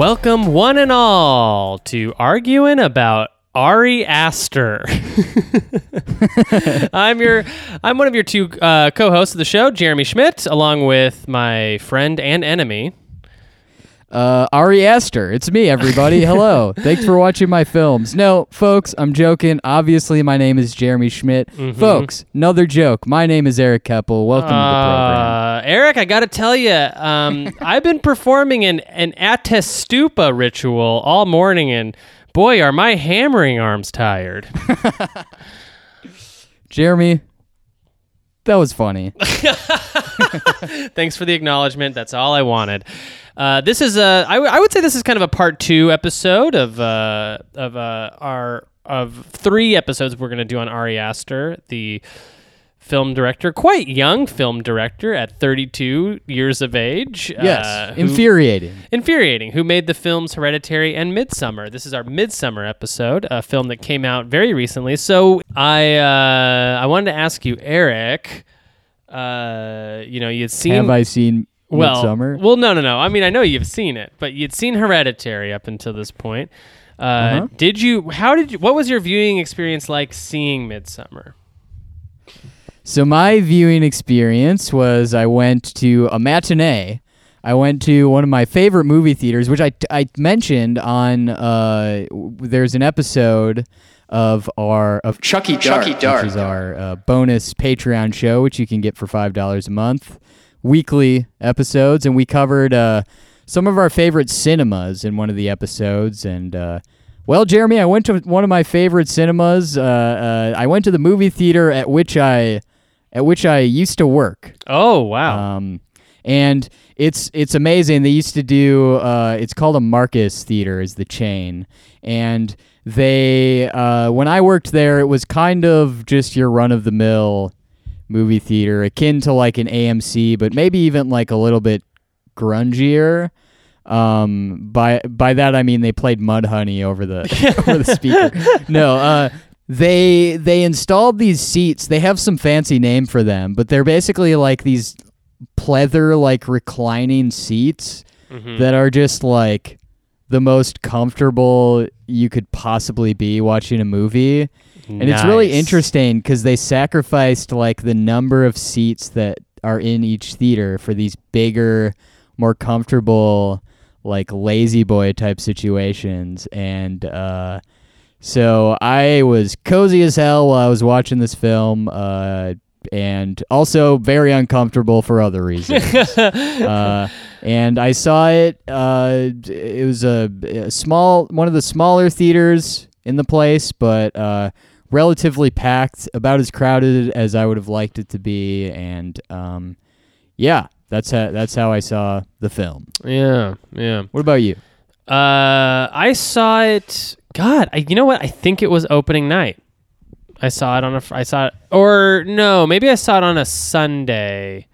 Welcome, one and all, to arguing about Ari Aster. I'm your, I'm one of your two uh, co-hosts of the show, Jeremy Schmidt, along with my friend and enemy. Uh, Ari Aster, it's me, everybody. Hello. Thanks for watching my films. No, folks, I'm joking. Obviously, my name is Jeremy Schmidt. Folks, another joke. My name is Eric Keppel. Welcome to the program. Uh, Eric, I got to tell you, um, I've been performing an an Atestupa ritual all morning, and boy, are my hammering arms tired. Jeremy, that was funny. Thanks for the acknowledgement. That's all I wanted. Uh, this is a, I, w- I would say this is kind of a part two episode of uh, of uh, our of three episodes we're going to do on Ari Aster, the film director, quite young film director at 32 years of age. Yes, uh, who- infuriating. Infuriating, who made the films Hereditary and Midsummer. This is our Midsummer episode, a film that came out very recently. So I uh, I wanted to ask you, Eric. Uh, you know, you'd seen Have I seen well, Midsummer? Well, no, no, no. I mean, I know you've seen it, but you'd seen Hereditary up until this point. Uh, Uh-huh. Did you? How did you? What was your viewing experience like seeing Midsummer? So my viewing experience was I went to a matinee. I went to one of my favorite movie theaters, which I, I mentioned on. Uh, there's an episode of our of Chucky Dark. Chucky Dark. which is our uh, bonus Patreon show, which you can get for five dollars a month, weekly episodes, and we covered uh, some of our favorite cinemas in one of the episodes. And uh, well, Jeremy, I went to one of my favorite cinemas. Uh, uh, I went to the movie theater at which I at which I used to work. Oh wow! Um, and it's it's amazing. They used to do. Uh, it's called a Marcus Theater, is the chain, and they uh, when I worked there, it was kind of just your run of the mill movie theater, akin to like an AMC, but maybe even like a little bit grungier. Um, by by that I mean they played Mudhoney over the over the speaker. No, uh, they they installed these seats. They have some fancy name for them, but they're basically like these pleather like reclining seats Mhm. that are just like the most comfortable you could possibly be watching a movie. And it's really interesting because they sacrificed like the number of seats that are in each theater for these bigger, more comfortable, like lazy boy type situations. And uh, so I was cozy as hell while I was watching this film. Uh, and also very uncomfortable for other reasons. uh, and I saw it. Uh, it was a, a small, one of the smaller theaters in the place, but uh, relatively packed, about as crowded as I would have liked it to be. And um, yeah, that's how that's how I saw the film. Yeah, yeah. What about you? Uh, I saw it. God, I, you know what? I think it was opening night. I saw it on a. I saw it, or no, maybe I saw it on a Sunday.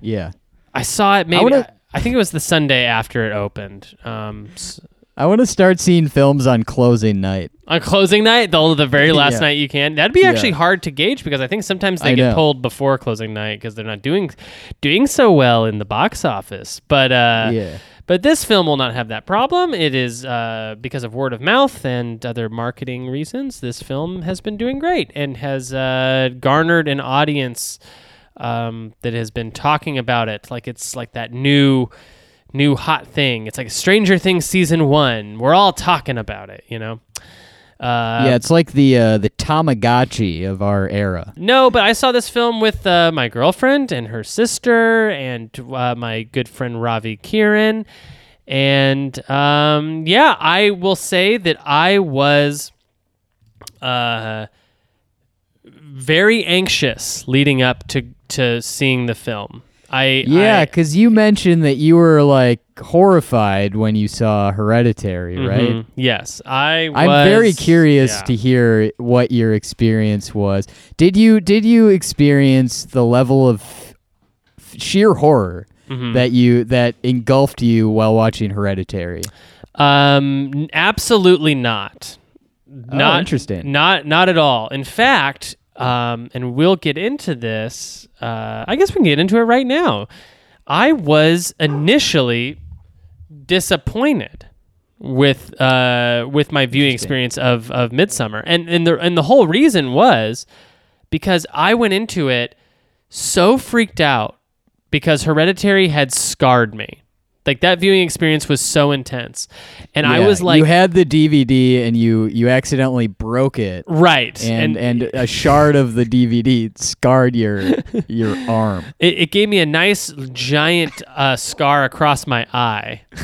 Yeah, I saw it maybe. I, wanna- I think it was the Sunday after it opened. Um, I want to start seeing films on closing night. on closing night, the, the very last Yeah. night you can. That'd be actually Yeah. hard to gauge because I think sometimes they I get know. pulled before closing night because they're not doing doing so well in the box office. But uh, yeah, But this film will not have that problem. It is uh, because of word of mouth and other marketing reasons. This film has been doing great and has uh, garnered an audience um, that has been talking about it like it's like that new, new hot thing. It's like Stranger Things season one. We're all talking about it, you know. Uh, yeah, it's like the uh, the Tamagotchi of our era. No, but I saw this film with uh, my girlfriend and her sister and uh, my good friend Ravi Kiran. And um, yeah, I will say that I was uh, very anxious leading up to, to seeing the film. I Yeah, because you mentioned that you were like horrified when you saw Hereditary, right? Mhm. Yes, I. Was, I'm very curious yeah. to hear what your experience was. Did you did you experience the level of f- sheer horror Mhm. that you that engulfed you while watching Hereditary? Um, absolutely not. Not Oh, interesting. Not not at all. In fact, um, and we'll get into this. Uh, I guess we can get into it right now. I was initially disappointed with uh with my viewing experience of of Midsummer, and and the and the whole reason was because I went into it so freaked out because Hereditary had scarred me. Like that viewing experience was so intense, and I was like, you had the DVD and you you accidentally broke it, right, and and a shard of the DVD scarred your your arm. it, it gave me a nice giant uh, scar across my eye.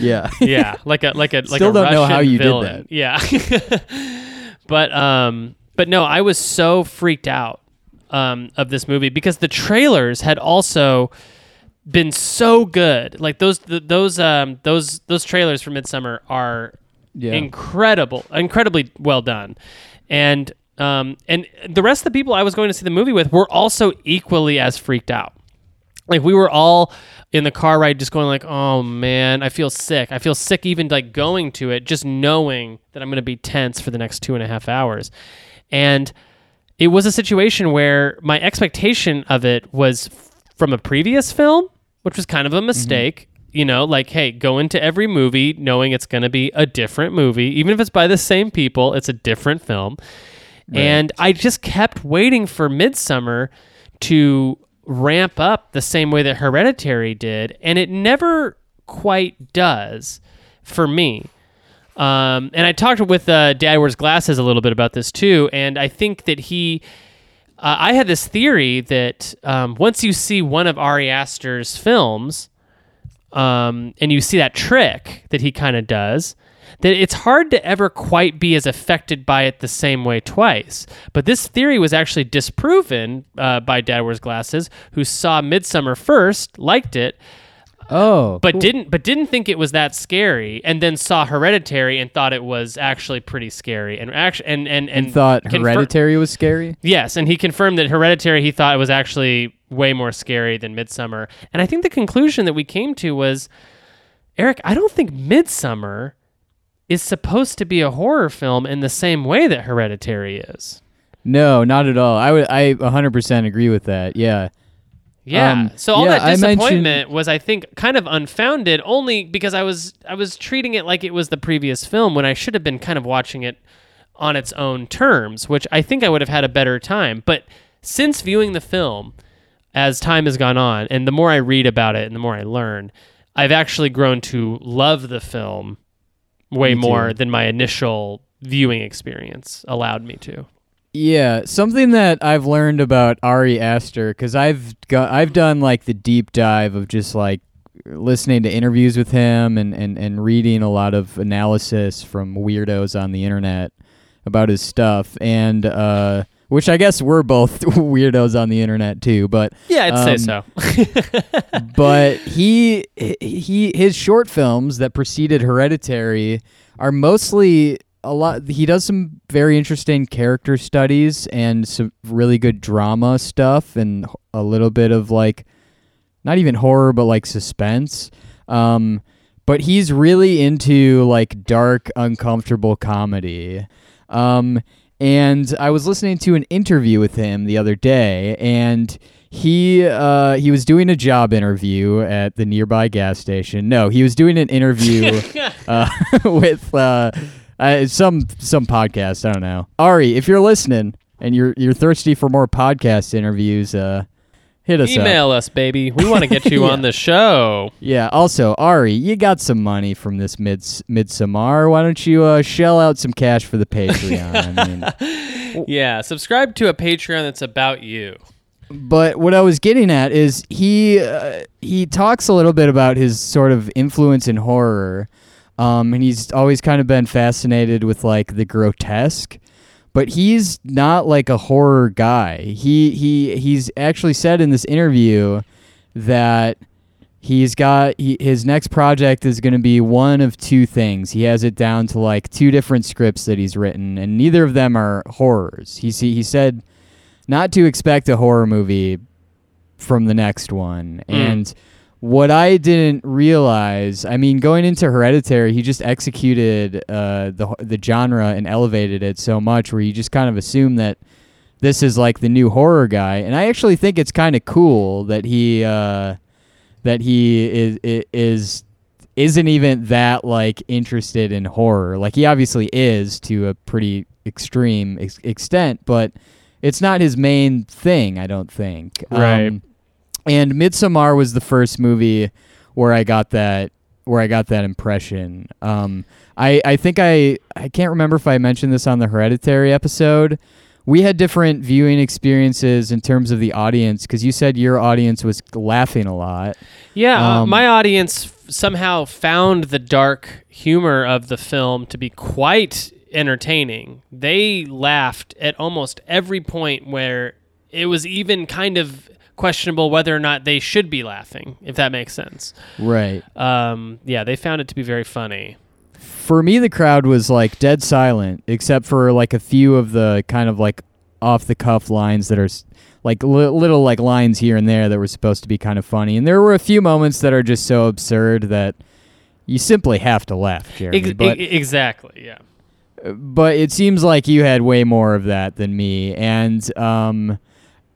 Yeah. yeah, like a like a like Still a don't know how you did that. Yeah, but um, but no, I was so freaked out um of this movie because the trailers had also been so good. Like those th those um those those trailers for Midsummer are Yeah. incredible, incredibly well done, and um and the rest of the people I was going to see the movie with were also equally as freaked out. Like we were all in the car ride, just going like, "Oh man, I feel sick. I feel sick even like going to it, just knowing that I'm going to be tense for the next two and a half hours." And it was a situation where my expectation of it was from a previous film, which was kind of a mistake. You know, like, hey, go into every movie knowing it's going to be a different movie, even if it's by the same people, it's a different film. And I just kept waiting for Midsummer to ramp up the same way that Hereditary did, and it never quite does for me. Um, and I talked with uh, Dad Wears Glasses a little bit about this too, and I think that he, uh, I had this theory that um, once you see one of Ari Aster's films, um, and you see that trick that he kind of does, that it's hard to ever quite be as affected by it the same way twice. But this theory was actually disproven uh, by Dad Wears Glasses, who saw Midsummer first, liked it, Oh. but didn't but didn't think it was that scary, and then saw Hereditary and thought it was actually pretty scary, and actually and and and, and thought confir- Hereditary was scary. Yes, and he confirmed that Hereditary he thought it was actually way more scary than Midsummer. And I think the conclusion that we came to was Eric, I don't think Midsummer is supposed to be a horror film in the same way that Hereditary is. No, not at all. I would I 100% agree with that. Yeah. Yeah. Um, so all yeah, that I disappointment was I think kind of unfounded only because I was I was treating it like it was the previous film when I should have been kind of watching it on its own terms, which I think I would have had a better time. But since viewing the film as time has gone on and the more I read about it and the more I learn, I've actually grown to love the film way more than my initial viewing experience allowed me to. Yeah, something that I've learned about Ari Aster cuz I've got I've done like the deep dive of just like listening to interviews with him and and and reading a lot of analysis from weirdos on the internet about his stuff and uh which I guess we're both weirdos on the internet too, but Yeah, I'd say Um, so. but he he his short films that preceded Hereditary are mostly a lot. He does some very interesting character studies and some really good drama stuff, and a little bit of like not even horror, but like suspense. Um, but he's really into like dark, uncomfortable comedy. Um, and I was listening to an interview with him the other day, and he uh, he was doing a job interview at the nearby gas station. No, he was doing an interview uh, with uh, uh, some some podcast. I don't know. Ari, if you're listening and you're you're thirsty for more podcast interviews, uh, hit us up. Email us, baby. We want to get you Yeah. on the show. Yeah. Also, Ari, you got some money from this mid midsummer. Why don't you uh, shell out some cash for the Patreon? I mean, Yeah, subscribe to a Patreon that's about you. but what I was getting at is he uh, he talks a little bit about his sort of influence in horror, um, and he's always kind of been fascinated with like the grotesque. But he's not like a horror guy. He he he's actually said in this interview that he's got he, his next project is going to be one of two things. He has it down to like two different scripts that he's written, and neither of them are horrors. He he he said not to expect a horror movie from the next one. Mm. And what I didn't realize, I mean, going into Hereditary, he just executed uh, the the genre and elevated it so much, where you just kind of assume that this is like the new horror guy. And I actually think it's kind of cool that he uh, that he is is isn't even that like interested in horror. Like he obviously is to a pretty extreme ex- extent, but it's not his main thing. I don't think. Right. Um, and Midsommar was the first movie where I got that where I got that impression. Um, I I think I I can't remember if I mentioned this on the Hereditary episode. We had different viewing experiences in terms of the audience because you said your audience was laughing a lot. Yeah, uh, Um, my audience f- somehow found the dark humor of the film to be quite entertaining. They laughed at almost every point where it was even kind of questionable whether or not they should be laughing, if that makes sense. Right. Um, yeah, they found it to be very funny. For me, the crowd was like dead silent, except for like a few of the kind of like off the cuff lines that are like li- little like lines here and there that were supposed to be kind of funny. And there were a few moments that are just so absurd that you simply have to laugh, Jeremy. Ex- but e- exactly, yeah. but it seems like you had way more of that than me and um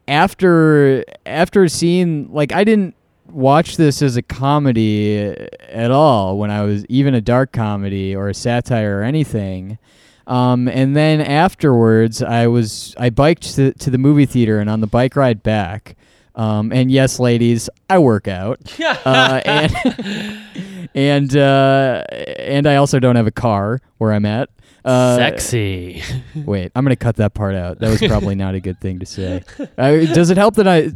after after seeing like I didn't watch this as a comedy at all when I was even a dark comedy or a satire or anything. Um, and then afterwards I was I biked to, to the movie theater and on the bike ride back. Um, and yes ladies I work out. Uh, and and uh, and I also don't have a car where I'm at. Uh, Sexy. Wait, I'm gonna cut that part out. That was probably not a good thing to say. Uh, does it help that I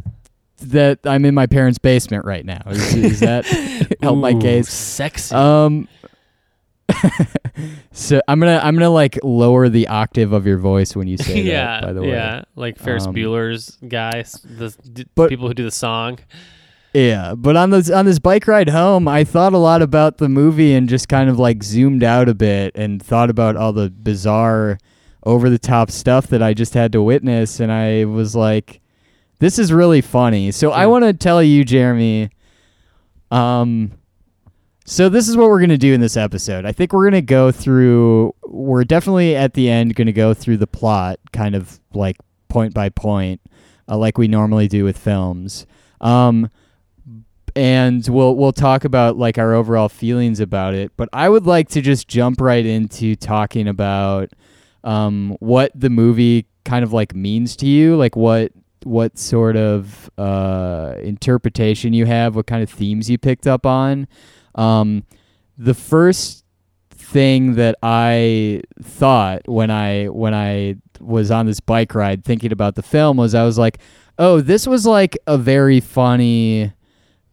that I'm in my parents' basement right now? Is, is that help my case? Sexy. Um. so I'm gonna I'm gonna like lower the octave of your voice when you say yeah, that. By the way, yeah, like Ferris Um, Bueller's guys, the d- but- people who do the song. Yeah, but on this on this bike ride home, I thought a lot about the movie and just kind of like zoomed out a bit and thought about all the bizarre, over the top stuff that I just had to witness, and I was like, "This is really funny." So I want to tell you, Jeremy. Um, so this is what we're gonna do in this episode. I think we're gonna go through. We're definitely at the end gonna go through the plot, kind of like point by point, uh, like we normally do with films. Um, and we'll we'll talk about like our overall feelings about it. But I would like to just jump right into talking about um, what the movie kind of like means to you, like what what sort of uh, interpretation you have, what kind of themes you picked up on. Um, the first thing that I thought when I when I was on this bike ride thinking about the film was I was like, oh, this was like a very funny,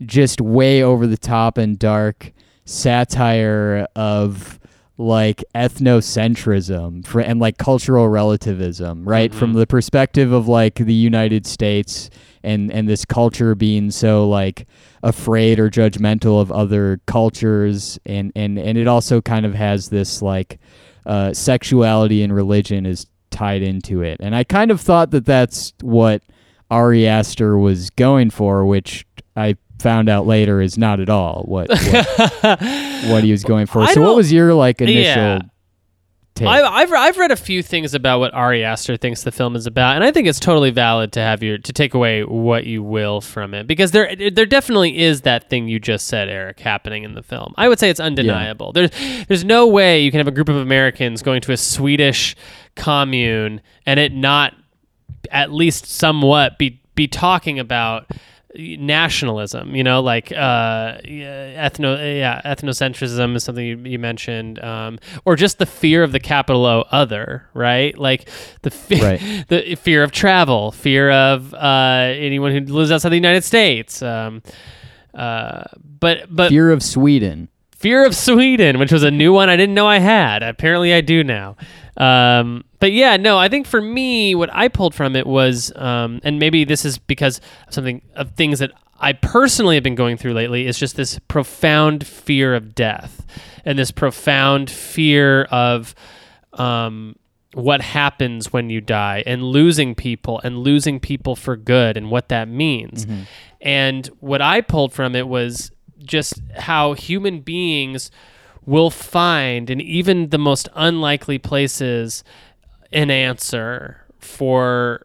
just way over the top and dark satire of like ethnocentrism for, and like cultural relativism, right? From Mhm. the perspective of like the United States and and this culture being so like afraid or judgmental of other cultures and and and it also kind of has this like uh, sexuality and religion is tied into it and i kind of thought that that's what ari aster was going for which i found out later is not at all what what, what he was going for I so what was your like initial Yeah. take I've, I've I've read a few things about what Ari Aster thinks the film is about, and I think it's totally valid to have your to take away what you will from it because there there definitely is that thing you just said, Eric, happening in the film. I would say it's undeniable. There's there's no way you can have a group of Americans going to a Swedish commune and it not at least somewhat be be talking about nationalism you know like uh ethno yeah ethnocentrism is something you, you mentioned um or just the fear of the capital o other right like the fe- Right. the fear of travel fear of uh anyone who lives outside the united states um uh but but fear of sweden Fear of Sweden, which was a new one I didn't know I had. Apparently, I do now. Um, but yeah, no, I think for me, what I pulled from it was, um, and maybe this is because of something of things that I personally have been going through lately, is just this profound fear of death and this profound fear of um, what happens when you die and losing people and losing people for good and what that means. And what I pulled from it was just how human beings will find in even the most unlikely places an answer for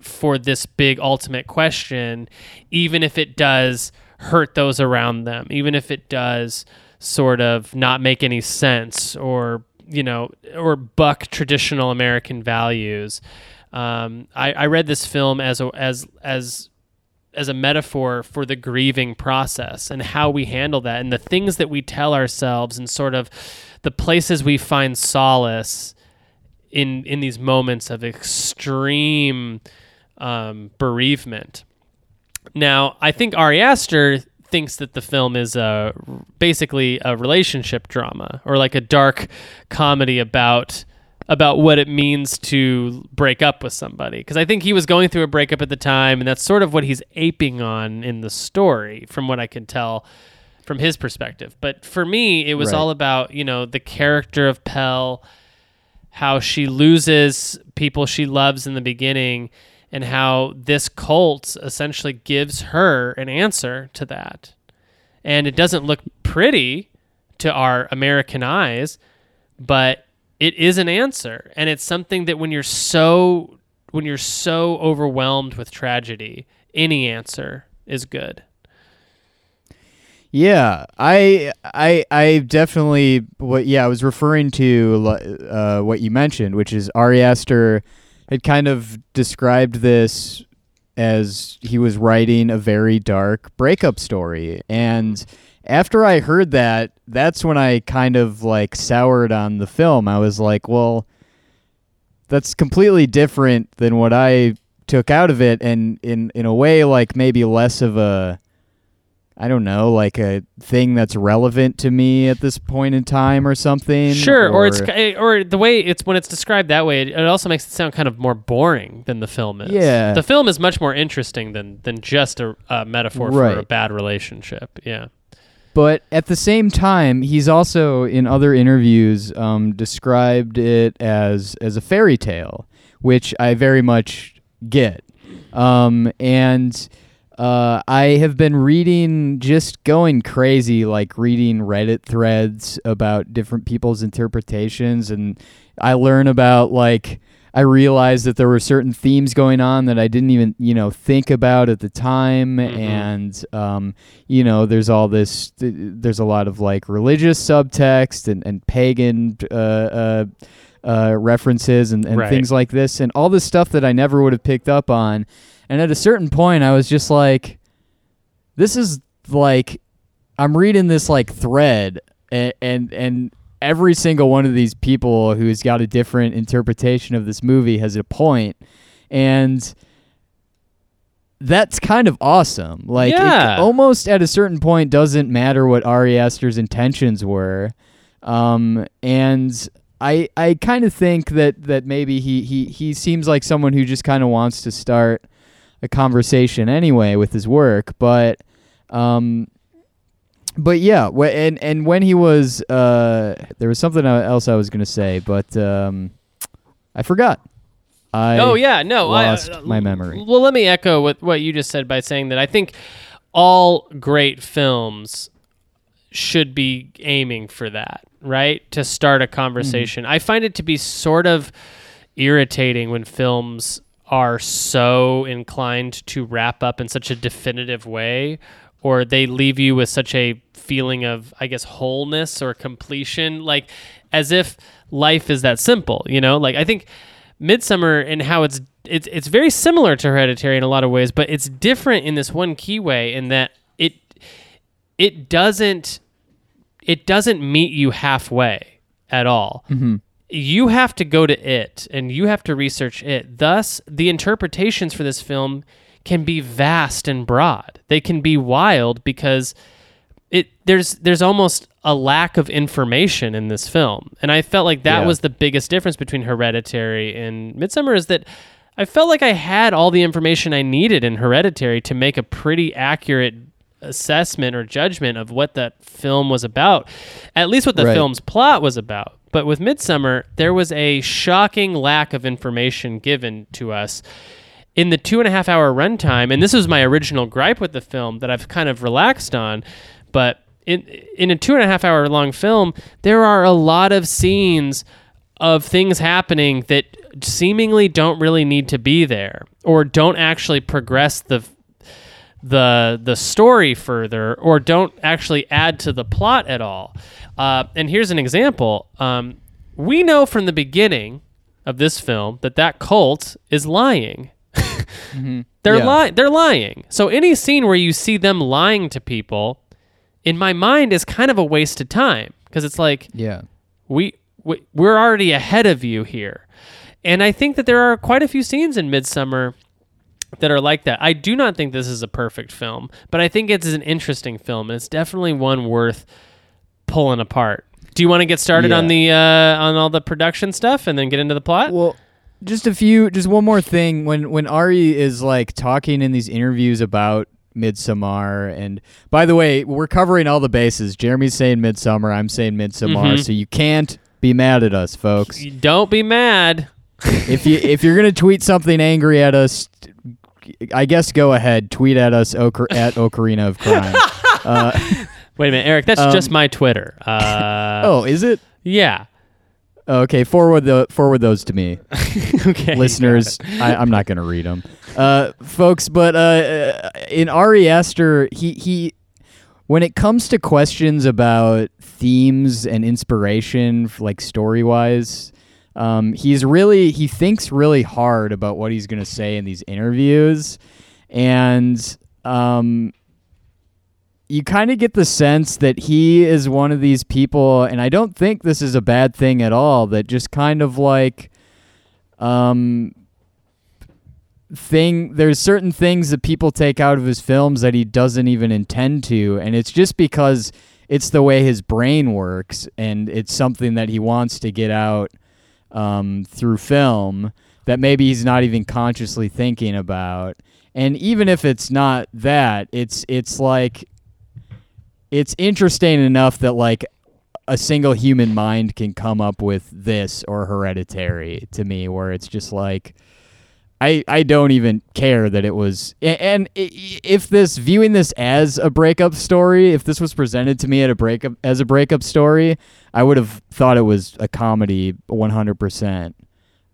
for this big ultimate question even if it does hurt those around them even if it does sort of not make any sense or you know or buck traditional American values. Um, I, I read this film as a, as as as a metaphor for the grieving process and how we handle that and the things that we tell ourselves and sort of the places we find solace in in these moments of extreme um, bereavement. Now, I think Ari Aster thinks that the film is a basically a relationship drama or like a dark comedy about about what it means to break up with somebody because I think he was going through a breakup at the time and that's sort of what he's aping on in the story from what I can tell from his perspective. But for me, it was Right. all about, you know, the character of Pell, how she loses people she loves in the beginning and how this cult essentially gives her an answer to that. And it doesn't look pretty to our American eyes, but it is an answer and it's something that when you're so when you're so overwhelmed with tragedy, any answer is good. Yeah, I, I, I definitely. What? Yeah, I was referring to uh, what you mentioned, which is Ari Aster had kind of described this as he was writing a very dark breakup story, and after I heard that, that's when I kind of like soured on the film. I was like, well, that's completely different than what I took out of it, and in in a way, like maybe less of a I don't know, like a thing that's relevant to me at this point in time or something. Sure, or, it's or the way it's when it's described that way, it, it also makes it sound kind of more boring than the film is. Yeah. the film is much more interesting than than just a, a metaphor for a bad relationship. Yeah, But at the same time, he's also in other interviews um, described it as as a fairy tale, which I very much get. Um, and uh, I have been reading, just going crazy, like reading Reddit threads about different people's interpretations, and I learn about like. I realized that there were certain themes going on that I didn't even, you know, think about at the time, Mhm. and um, you know, there's all this, th- there's a lot of like religious subtext and, and pagan uh, uh, uh, references and, and Right. things like this, and all this stuff that I never would have picked up on. And at a certain point, I was just like, this is like, I'm reading this like thread, and, and, and every single one of these people who's got a different interpretation of this movie has a point, and that's kind of awesome. Like, Yeah. it almost at a certain point doesn't matter what Ari Aster's intentions were, um, and I I kind of think that that maybe he he he seems like someone who just kind of wants to start a conversation anyway with his work, but um. But yeah, wh- and and when he was, uh, there was something else I was gonna say, but um, I forgot. I oh yeah, no, I- lost uh, my memory. Well, let me echo what what you just said by saying that I think all great films should be aiming for that, right? To start a conversation. I find it to be sort of irritating when films are so inclined to wrap up in such a definitive way or they leave you with such a feeling of I guess wholeness or completion like as if life is that simple, you know? Like I think Midsummer and how it's it's it's very similar to Hereditary in a lot of ways, but it's different in this one key way in that it it doesn't it doesn't meet you halfway at all. Mm-hmm. You have to go to it and you have to research it. Thus, the interpretations for this film can be vast and broad. They can be wild because it there's there's almost a lack of information in this film. And I felt like that Yeah. was the biggest difference between Hereditary and Midsummer is that I felt like I had all the information I needed in Hereditary to make a pretty accurate assessment or judgment of what that film was about. At least what the Right. film's plot was about. But with Midsummer, there was a shocking lack of information given to us in the two and a half hour runtime, and this was my original gripe with the film that I've kind of relaxed on, but in in a two and a half hour long film, there are a lot of scenes of things happening that seemingly don't really need to be there or don't actually progress the the the story further or don't actually add to the plot at all. Uh, and here's an example. Um, we know from the beginning of this film that that cult is lying. They're Yeah. lying. They're lying. So any scene where you see them lying to people, in my mind, is kind of a waste of time because it's like Yeah. we, we we're already ahead of you here, and I think that there are quite a few scenes in Midsummer that are like that. I do not think this is a perfect film, but I think it's an interesting film, and it's definitely one worth pulling apart. Do you want to get started Yeah. on the uh, on all the production stuff and then get into the plot? Well, just a few, just one more thing. When when Ari is like talking in these interviews about Midsummer, and by the way, we're covering all the bases. Jeremy's saying Midsummer, I'm saying Midsummer, Mhm. so you can't be mad at us, folks. Don't be mad. If you if you're gonna tweet something angry at us, I guess go ahead, tweet at us Ocar- at Ocarina of Crime. uh, Wait a minute, Eric. That's Um, just my Twitter. Uh, oh, is it? yeah. Okay, forward the forward those to me. okay. listeners. I, I'm not going to read them, uh, folks. But uh, in Ari Aster, he he, when it comes to questions about themes and inspiration, like story wise, um, he's really he thinks really hard about what he's going to say in these interviews, and um, you kind of get the sense that he is one of these people, and I don't think this is a bad thing at all. That just kind of like um thing there's certain things that people take out of his films that he doesn't even intend to and it's just because it's the way his brain works and it's something that he wants to get out um, through film that maybe he's not even consciously thinking about. And even if it's not that it's it's like it's interesting enough that like a single human mind can come up with this or hereditary to me where it's just like I, I don't even care that it was and if this viewing this as a breakup story if this was presented to me at a breakup as a breakup story I would have thought it was a comedy 100%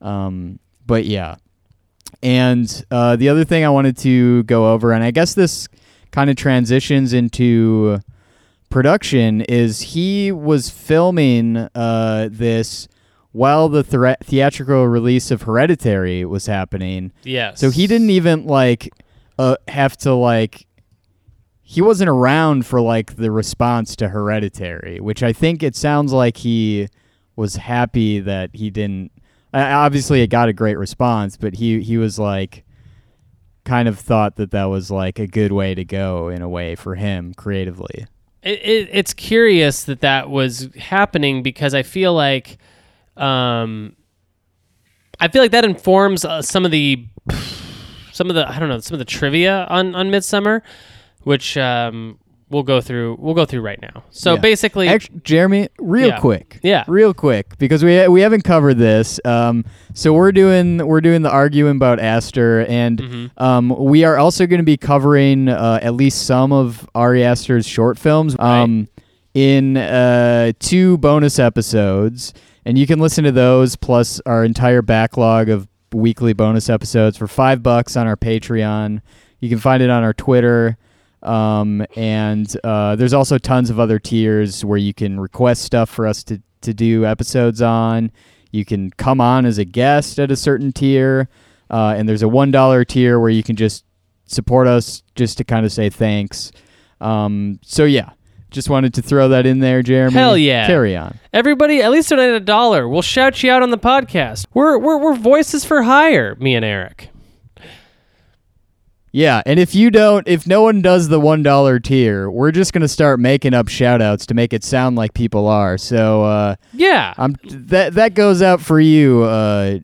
um, but yeah. And uh, the other thing I wanted to go over and I guess this kind of transitions into production is he was filming uh, this while the thre- theatrical release of Hereditary was happening. Yes. So he didn't even like uh, have to like he wasn't around for like the response to Hereditary, which I think it sounds like he was happy that he didn't. Uh, obviously, it got a great response, but he he was like kind of thought that that was like a good way to go in a way for him creatively. It, it, it's curious that that was happening because I feel like, um, I feel like that informs uh, some of the, some of the I don't know some of the trivia on on Midsummer, which um, we'll go through. We'll go through right now. So Yeah. basically, Actually, Jeremy, real Yeah. quick, Yeah. real quick, because we we haven't covered this. Um, so we're doing we're doing the arguing about Aster, and Mm-hmm. um, we are also going to be covering uh, at least some of Ari Aster's short films. Um, in uh, two bonus episodes, and you can listen to those plus our entire backlog of weekly bonus episodes for five bucks on our Patreon. You can find it on our Twitter. Um, and uh, there's also tons of other tiers where you can request stuff for us to, to do episodes on. You can come on as a guest at a certain tier. Uh, and there's a $1 tier where you can just support us just to kind of say thanks. Um, so, yeah, just wanted to throw that in there, Jeremy. Hell yeah. Carry on. everybody at least donate a dollar. We'll shout you out on the podcast. We're we're we're voices for hire. Me and Eric. Yeah, and if you don't, if no one does the one dollar tier, we're just gonna start making up shout outs to make it sound like people are. So uh, Yeah. I'm that that goes out for you, uh,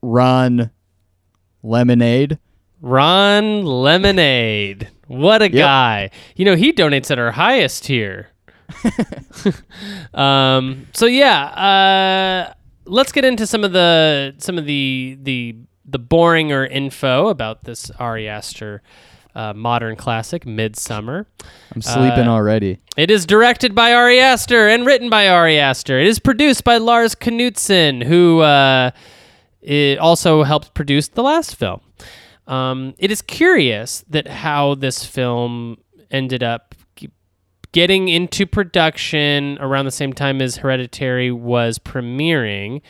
Ron Lemonade. Ron Lemonade. What a guy. You know, he donates at our highest tier. um, so yeah, uh, let's get into some of the some of the the the boring or info about this Ari Aster uh, modern classic, Midsummer. I'm sleeping Uh, already. It is directed by Ari Aster and written by Ari Aster. It is produced by Lars Knudsen, who uh, it also helped produce the last film. Um, it is curious that how this film ended up getting into production around the same time as Hereditary was premiering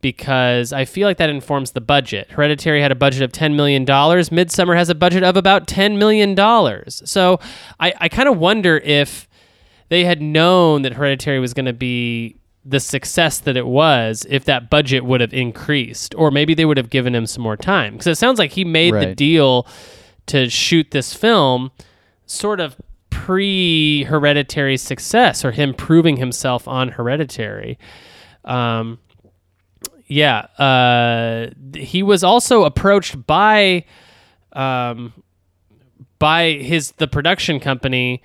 because I feel like that informs the budget. Hereditary had a budget of $10 million. Midsummer has a budget of about $10 million. So I, I kind of wonder if they had known that Hereditary was going to be the success that it was, if that budget would have increased, or maybe they would have given him some more time. Because it sounds like he made the deal to shoot this film sort of pre Hereditary success, or him proving himself on Hereditary. Um, yeah, uh, he was also approached by, um, by his the production company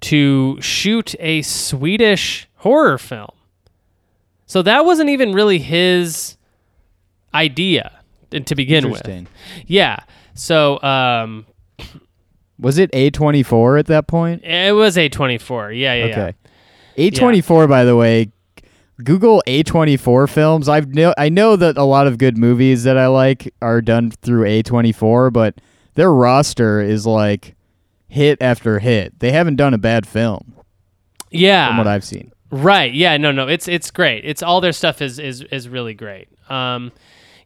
to shoot a Swedish horror film. So that wasn't even really his idea to begin with. Interesting. Yeah. So um, Was it A24 at that point? it was a twenty four. Yeah, yeah, yeah. Okay. A24 by the way, Google A24 films. I've know I know that a lot of good movies that I like are done through A24, but their roster is like hit after hit. They haven't done a bad film Yeah. from what I've seen. Right. Yeah. No. No. It's it's great. It's all their stuff is is is really great. Um,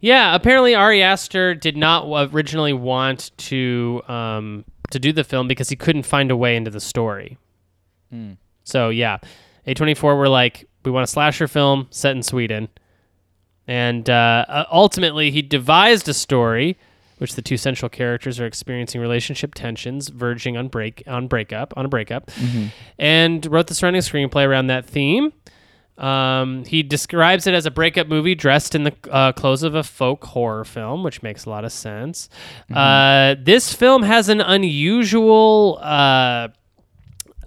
yeah. Apparently, Ari Aster did not originally want to um to do the film because he couldn't find a way into the story. So yeah, A twenty four were like, we want a slasher film set in Sweden, and uh, uh, ultimately he devised a story. Which the two central characters are experiencing relationship tensions, verging on break on breakup on a breakup, and wrote the surrounding screenplay around that theme. Um, he describes it as a breakup movie dressed in the uh, clothes of a folk horror film, which makes a lot of sense. Uh, this film has an unusual. Uh,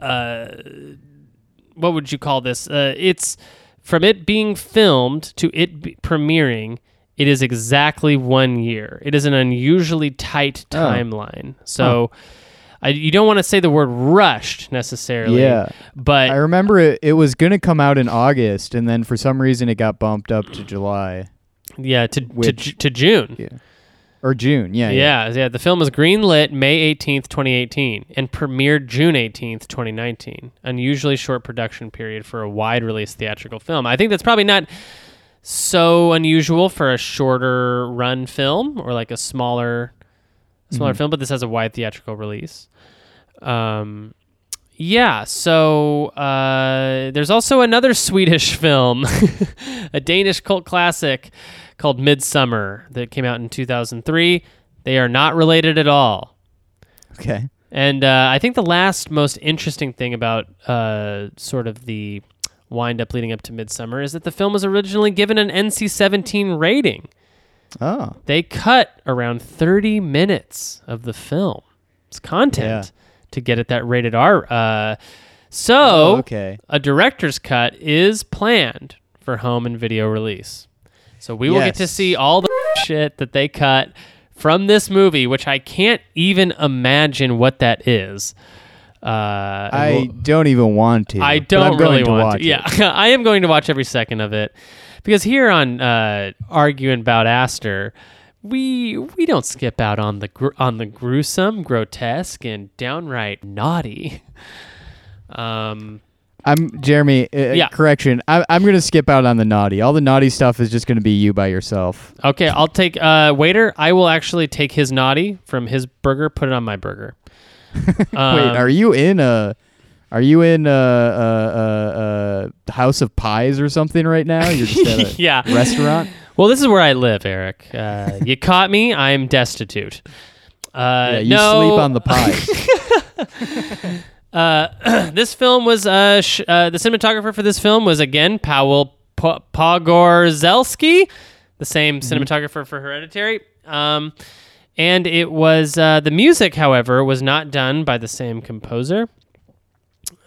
uh, what would you call this? Uh, it's from it being filmed to it premiering. It is exactly one year. It is an unusually tight Oh. timeline. So, I, you don't want to say the word rushed necessarily. Yeah. but I remember it, it was going to come out in August and then for some reason it got bumped up to July yeah, to to, Which- Ju- to June. Yeah. or June. Yeah. Yeah, yeah. The film was greenlit May 18th, 2018, and premiered June 18th, 2019. Unusually short production period for a wide release theatrical film. I think that's probably not so unusual for a shorter run film or like a smaller smaller film, but this has a wide theatrical release. Um, yeah, so uh, there's also another Swedish film, a Danish cult classic called Midsummer that came out in 2003. They are not related at all. Okay. And uh, I think the last most interesting thing about uh, sort of the wind up leading up to Midsummer is that the film was originally given an NC 17 rating. Oh. They cut around 30 minutes of the film's content to get it that rated R. Uh, so, Oh, okay. a director's cut is planned for home and video release. So we will get to see all the shit that they cut from this movie, which I can't even imagine what that is. Uh, I we'll- don't even want to. I don't really to want watch to. Yeah, I am going to watch every second of it because here on uh, arguing about Aster, we we don't skip out on the gr- on the gruesome, grotesque, and downright naughty. Um, I'm Jeremy. Uh, Yeah. Correction. I, I'm going to skip out on the naughty. All the naughty stuff is just going to be you by yourself. okay, I'll take uh, waiter. I will actually take his naughty from his burger, put it on my burger. Wait, Um, are you in a? Are you in a, a, a, a House of Pies or something right now? You're just at a yeah. restaurant. Well, this is where I live, Eric. Uh, you caught me. I'm destitute. Uh, Yeah, you no, sleep on the pies. Uh, this film was uh, sh- uh, the cinematographer for this film was again Pawel P- Pogorzelski, the same cinematographer for Hereditary. Um, and it was uh, the music, however, was not done by the same composer,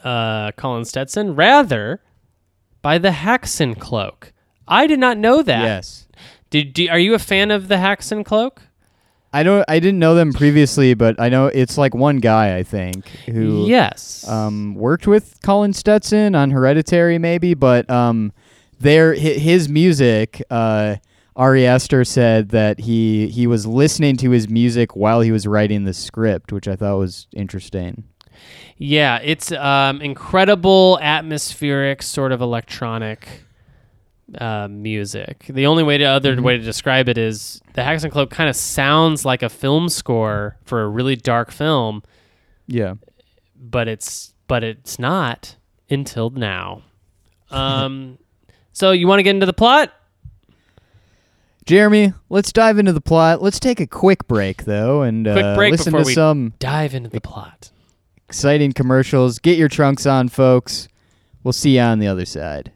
uh, Colin Stetson, rather by the Haxan Cloak. I did not know that. yes. Did do, are you a fan of the Haxan Cloak? I don't. I didn't know them previously, but I know it's like one guy I think who Yes. um, worked with Colin Stetson on Hereditary, maybe, but um, their his music. Uh, Ari Aster said that he he was listening to his music while he was writing the script, which I thought was interesting. Yeah, it's um, incredible atmospheric sort of electronic uh, music. The only way to other Mhm. way to describe it is the Haxan Cloak kind of sounds like a film score for a really dark film, Yeah. but it's but it's not until now. Um, so you want to get into the plot? Jeremy, let's dive into the plot. Let's take a quick break though and Quick uh, break listen before to we- some Dive into the plot. exciting commercials. Get your trunks on, folks. We'll see you on the other side.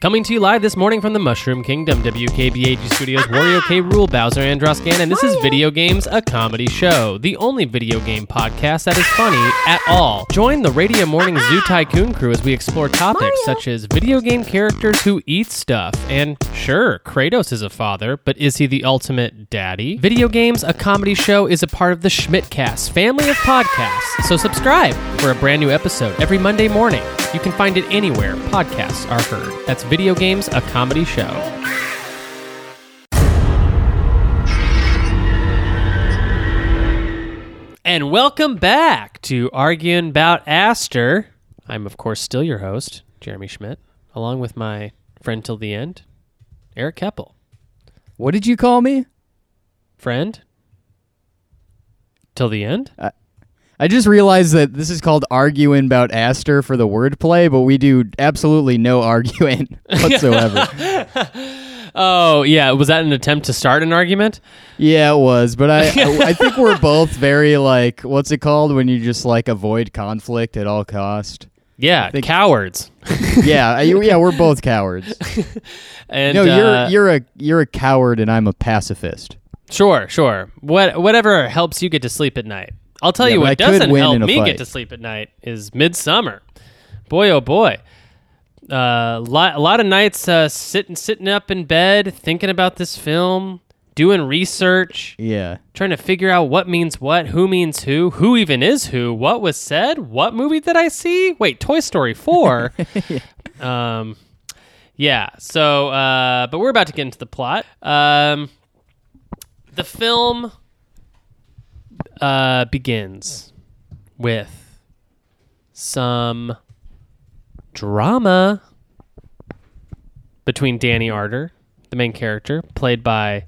Coming to you live this morning from the Mushroom Kingdom, WKBAG Studios, Wario K. Rule, Bowser Androscan, and this is Video Games, a comedy show, the only video game podcast that is funny at all. Join the Radio Morning Zoo Tycoon crew as we explore topics such as video game characters who eat stuff, and sure, Kratos is a father, but is he the ultimate daddy? Video Games, a comedy show, is a part of the Schmidtcast family of podcasts, so subscribe for a brand new episode every Monday morning. You can find it anywhere podcasts are heard. That's Video Games, a comedy show. And welcome back to Arguing About Aster. I'm, of course, still your host, Jeremy Schmidt, along with my friend till the end, Eric Keppel. What did you call me? Friend? Till the end? I just realized that this is called arguing about Aster for the wordplay, but we do absolutely no arguing whatsoever. Oh, yeah. Was that an attempt to start an argument? yeah, it was, but I, I I think we're both very like what's it called when you just like avoid conflict at all cost. Yeah, think- cowards. Yeah, yeah, we're both cowards. And no, uh, you're you're a you're a coward and I'm a pacifist. Sure, sure. What whatever helps you get to sleep at night. I'll tell Yeah, you what doesn't help me fight. get to sleep at night is Midsommar. Boy, oh boy. Uh, lot, a lot of nights uh, sitting sitting up in bed thinking about this film, doing research, Yeah. trying to figure out what means what, who means who, who even is who, what was said, what movie did I see? Wait, Toy Story 4. Um yeah, so uh but we're about to get into the plot. Um the film uh begins with some drama between Danny Ardor, the main character, played by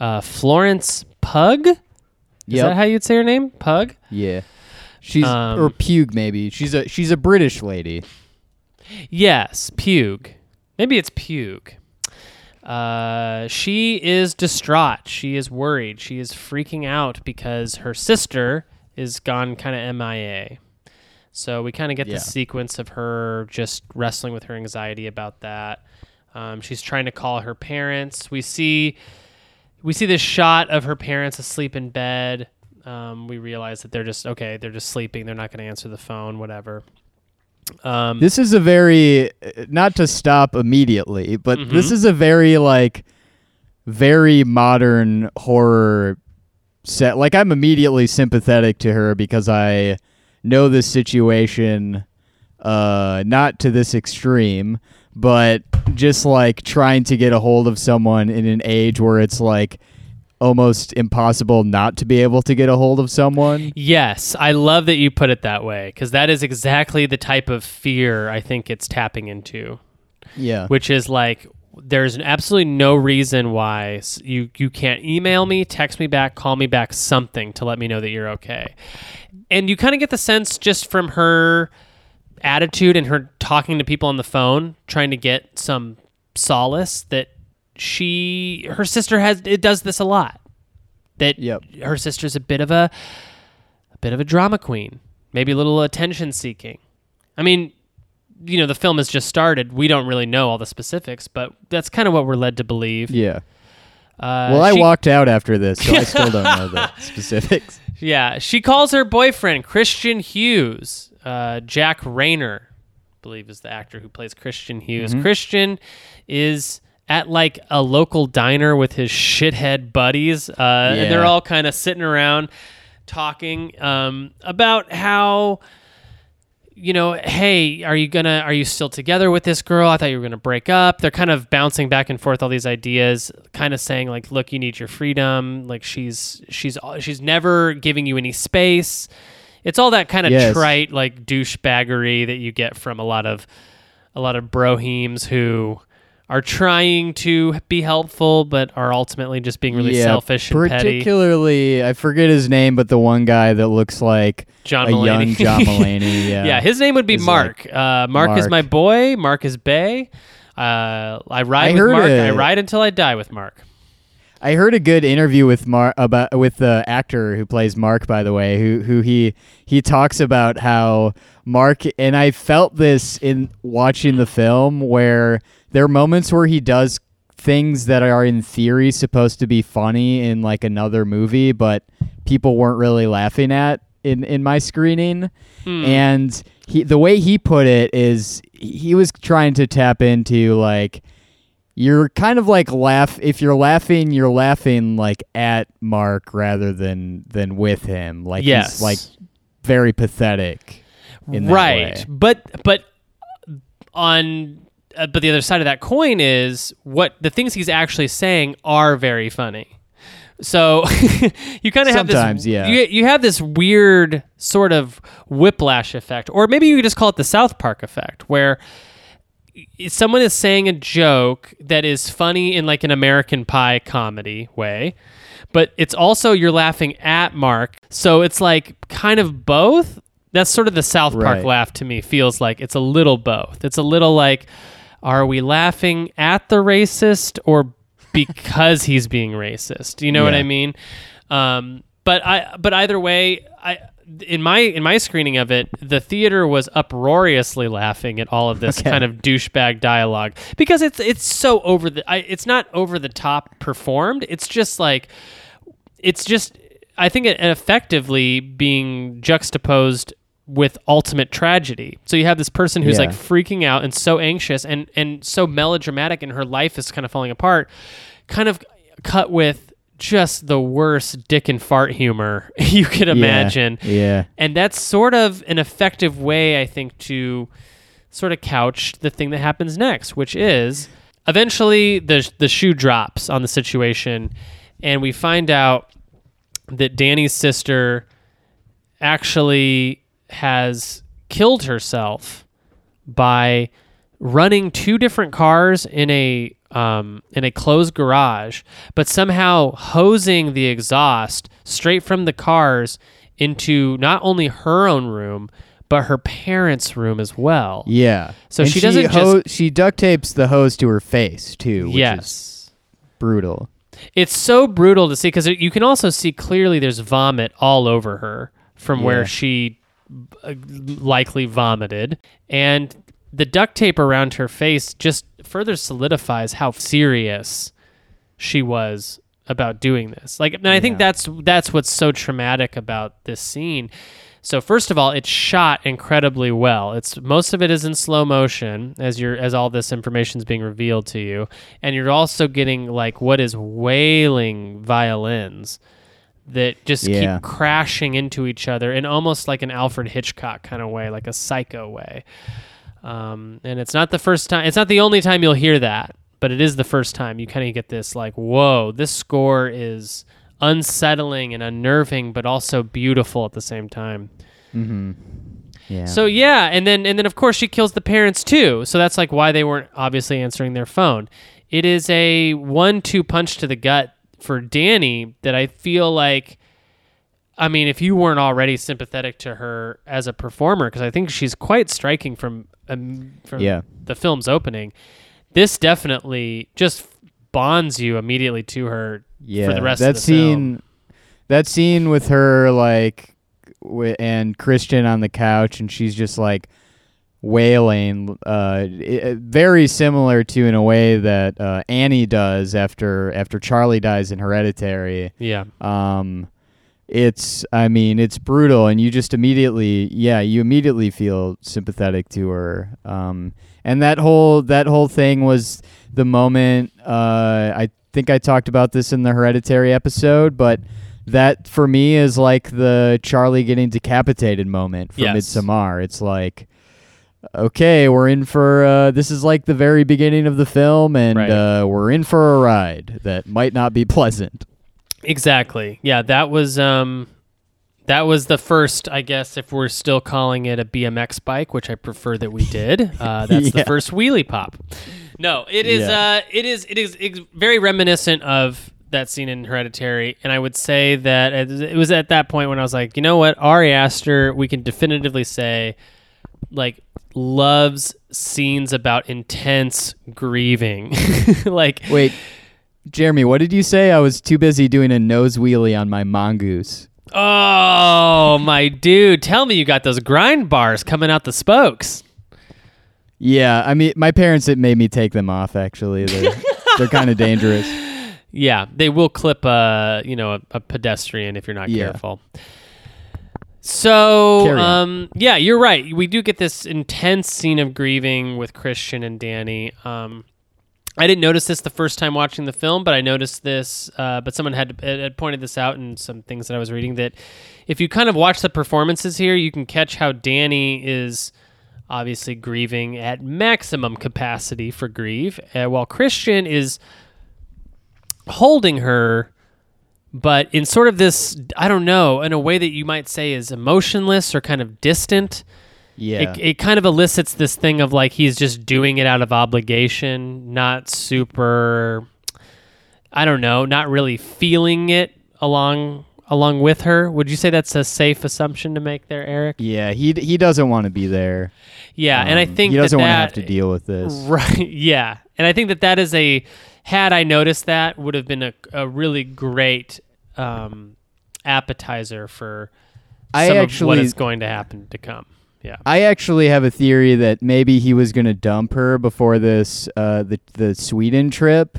uh, Florence Pug. Is Yep. that how you'd say her name? Pug? Yeah. She's Um, or Pug maybe. She's a she's a British lady. Yes, Pug. Maybe it's Pug. Uh, she is distraught. She is worried. She is freaking out because her sister is gone kind of MIA. So we kind of get Yeah. the sequence of her just wrestling with her anxiety about that. Um, she's trying to call her parents. We see we see this shot of her parents asleep in bed. Um, we realize that they're just okay. They're just sleeping. They're not going to answer the phone. Whatever. Um, This is a very not to stop immediately, but Mhm. this is a very like very modern horror set. Like I'm immediately sympathetic to her because I know this situation uh not to this extreme, but just like trying to get a hold of someone in an age where it's like almost impossible not to be able to get a hold of someone. Yes, I love that you put it that way because that is exactly the type of fear I think it's tapping into, Yeah. which is like there's absolutely no reason why you you can't email me, text me back, call me back, something to let me know that you're okay. And you kind of get the sense just from her attitude and her talking to people on the phone, trying to get some solace that she her sister has it does this a lot. That Yep. her sister's a bit of a a bit of a drama queen, maybe a little attention seeking. I mean, you know, the film has just started. We don't really know all the specifics, but that's kind of what we're led to believe. Yeah. Uh, Well, I she- walked out after this, so I still don't know the specifics. Yeah, she calls her boyfriend Christian Hughes. Uh, Jack Reynor, I believe, is the actor who plays Christian Hughes. Christian is at like a local diner with his shithead buddies, uh, and they're all kind of sitting around talking um, about how you know, hey, are you gonna are you still together with this girl? I thought you were gonna break up. They're kind of bouncing back and forth all these ideas, kind of saying like, look, you need your freedom. Like she's she's she's never giving you any space. It's all that kind of Yes. trite like douchebaggery that you get from a lot of a lot of brohemes who are trying to be helpful but are ultimately just being really Yeah, selfish and petty. Particularly, I forget his name, but the one guy that looks like John a Mulaney. young John Mulaney. Yeah. Yeah, his name would be Mark. uh, Mark, is my boy. Mark is Bay. Uh, I ride I with Mark. i ride until I die with Mark. I heard a good interview with Mark about with the actor who plays Mark, by the way, who who he he talks about how Mark and I felt this in watching the film where there are moments where he does things that are in theory supposed to be funny in like another movie, but people weren't really laughing at in in my screening. Hmm. And he the way he put it is he was trying to tap into like you're kind of like laugh if you're laughing you're laughing like at mark rather than than with him like Yes. he's like very pathetic right, but but on uh, but the other side of that coin is what the things he's actually saying are very funny. So you kind of have this Sometimes, yeah. you, you have this weird sort of whiplash effect or maybe you could just call it the South Park effect where someone is saying a joke that is funny in like an American Pie comedy way, but it's also you're laughing at Mark. So it's like kind of both. That's sort of the South Park Right. laugh to me feels like it's a little both. It's a little like are we laughing at the racist or because he's being racist? You know what I mean? Um, but I but either way, I in my in my screening of it, the theater was uproariously laughing at all of this Okay. kind of douchebag dialogue because it's it's so over the I, it's not over the top performed. It's just like it's just I think it effectively being juxtaposed with ultimate tragedy. So you have this person who's Yeah. like freaking out and so anxious and and so melodramatic and her life is kind of falling apart, kind of cut with just the worst dick and fart humor you could imagine. yeah And that's sort of an effective way, I think, to sort of couch the thing that happens next, which is eventually the the shoe drops on the situation, and we find out that Danny's sister actually has killed herself by running two different cars in a um, in a closed garage, but somehow hosing the exhaust straight from the cars into not only her own room but her parents' room as well. yeah So And she doesn't ho- she duct tapes the hose to her face too which is yes. brutal It's so brutal to see because you can also see clearly there's vomit all over her from Yeah. where she uh, likely vomited. And the duct tape around her face just further solidifies how serious she was about doing this. Like, and I think Yeah. that's that's what's so traumatic about this scene. So first of all, it's shot incredibly well. It's most of it is in slow motion as you're as all this information is being revealed to you, and you're also getting like what is wailing violins that just Yeah. keep crashing into each other in almost like an Alfred Hitchcock kind of way, like a psycho way. Um, and it's not the first time. It's not the only time you'll hear that, but it is the first time you kind of get this like, whoa, this score is unsettling and unnerving, but also beautiful at the same time. mm-hmm yeah So yeah, and then and then of course she kills the parents too. So that's like why they weren't obviously answering their phone. It is a one-two punch to the gut for Danny that I feel like. I mean, if you weren't already sympathetic to her as a performer, because I think she's quite striking from um, from Yeah. the film's opening, this definitely just bonds you immediately to her yeah for the rest that of the scene film. that scene with her like wi- and christian on the couch and she's just like wailing uh i- very similar to in a way that uh, annie does after after charlie dies in hereditary Yeah, um it's i mean it's brutal and you just immediately yeah you immediately feel sympathetic to her um and that whole that whole thing was the moment uh i think i talked about this in the hereditary episode but that for me is like the Charlie getting decapitated moment from Yes. Midsommar. It's like, okay, we're in for uh, this is like the very beginning of the film, and Right. uh, we're in for a ride that might not be pleasant. Exactly. Yeah, that was um that was the first, I guess, if we're still calling it a BMX bike, which I prefer that we did. Uh, that's the first wheelie pop. No, it is. Yeah. Uh, it is. It is ex- very reminiscent of that scene in Hereditary, and I would say that it it was at that point when I was like, you know what, Ari Aster, we can definitively say, like, loves scenes about intense grieving, like. Wait, Jeremy, what did you say? I was too busy doing a nose wheelie on my mongoose. Oh, my dude. Tell me you got those grind bars coming out the spokes. Yeah, I mean, my parents it made me take them off. Actually, they're they're kind of dangerous. Yeah, they will clip a, you know, a, a pedestrian if you're not Yeah. careful. So, um, yeah, you're right. We do get this intense scene of grieving with Christian and Danny. Um, I didn't notice this the first time watching the film, but I noticed this. Uh, but someone had, had pointed this out in some things that I was reading that if you kind of watch the performances here, you can catch how Danny is obviously grieving at maximum capacity for grief, uh, while Christian is holding her, but in sort of this, I don't know, in a way that you might say is emotionless or kind of distant Yeah, it, it kind of elicits this thing of like he's just doing it out of obligation, not super. I don't know, not really feeling it along along with her. Would you say that's a safe assumption to make there, Eric? yeah. He he doesn't want to be there. Yeah, and I Um, think he doesn't that want to have to deal with this. Right. Yeah. And I think that that is a had I noticed that would have been a, a really great um, appetizer for I some of what actually- is going to happen to come. Yeah. I actually have a theory that maybe he was going to dump her before this uh, the the Sweden trip,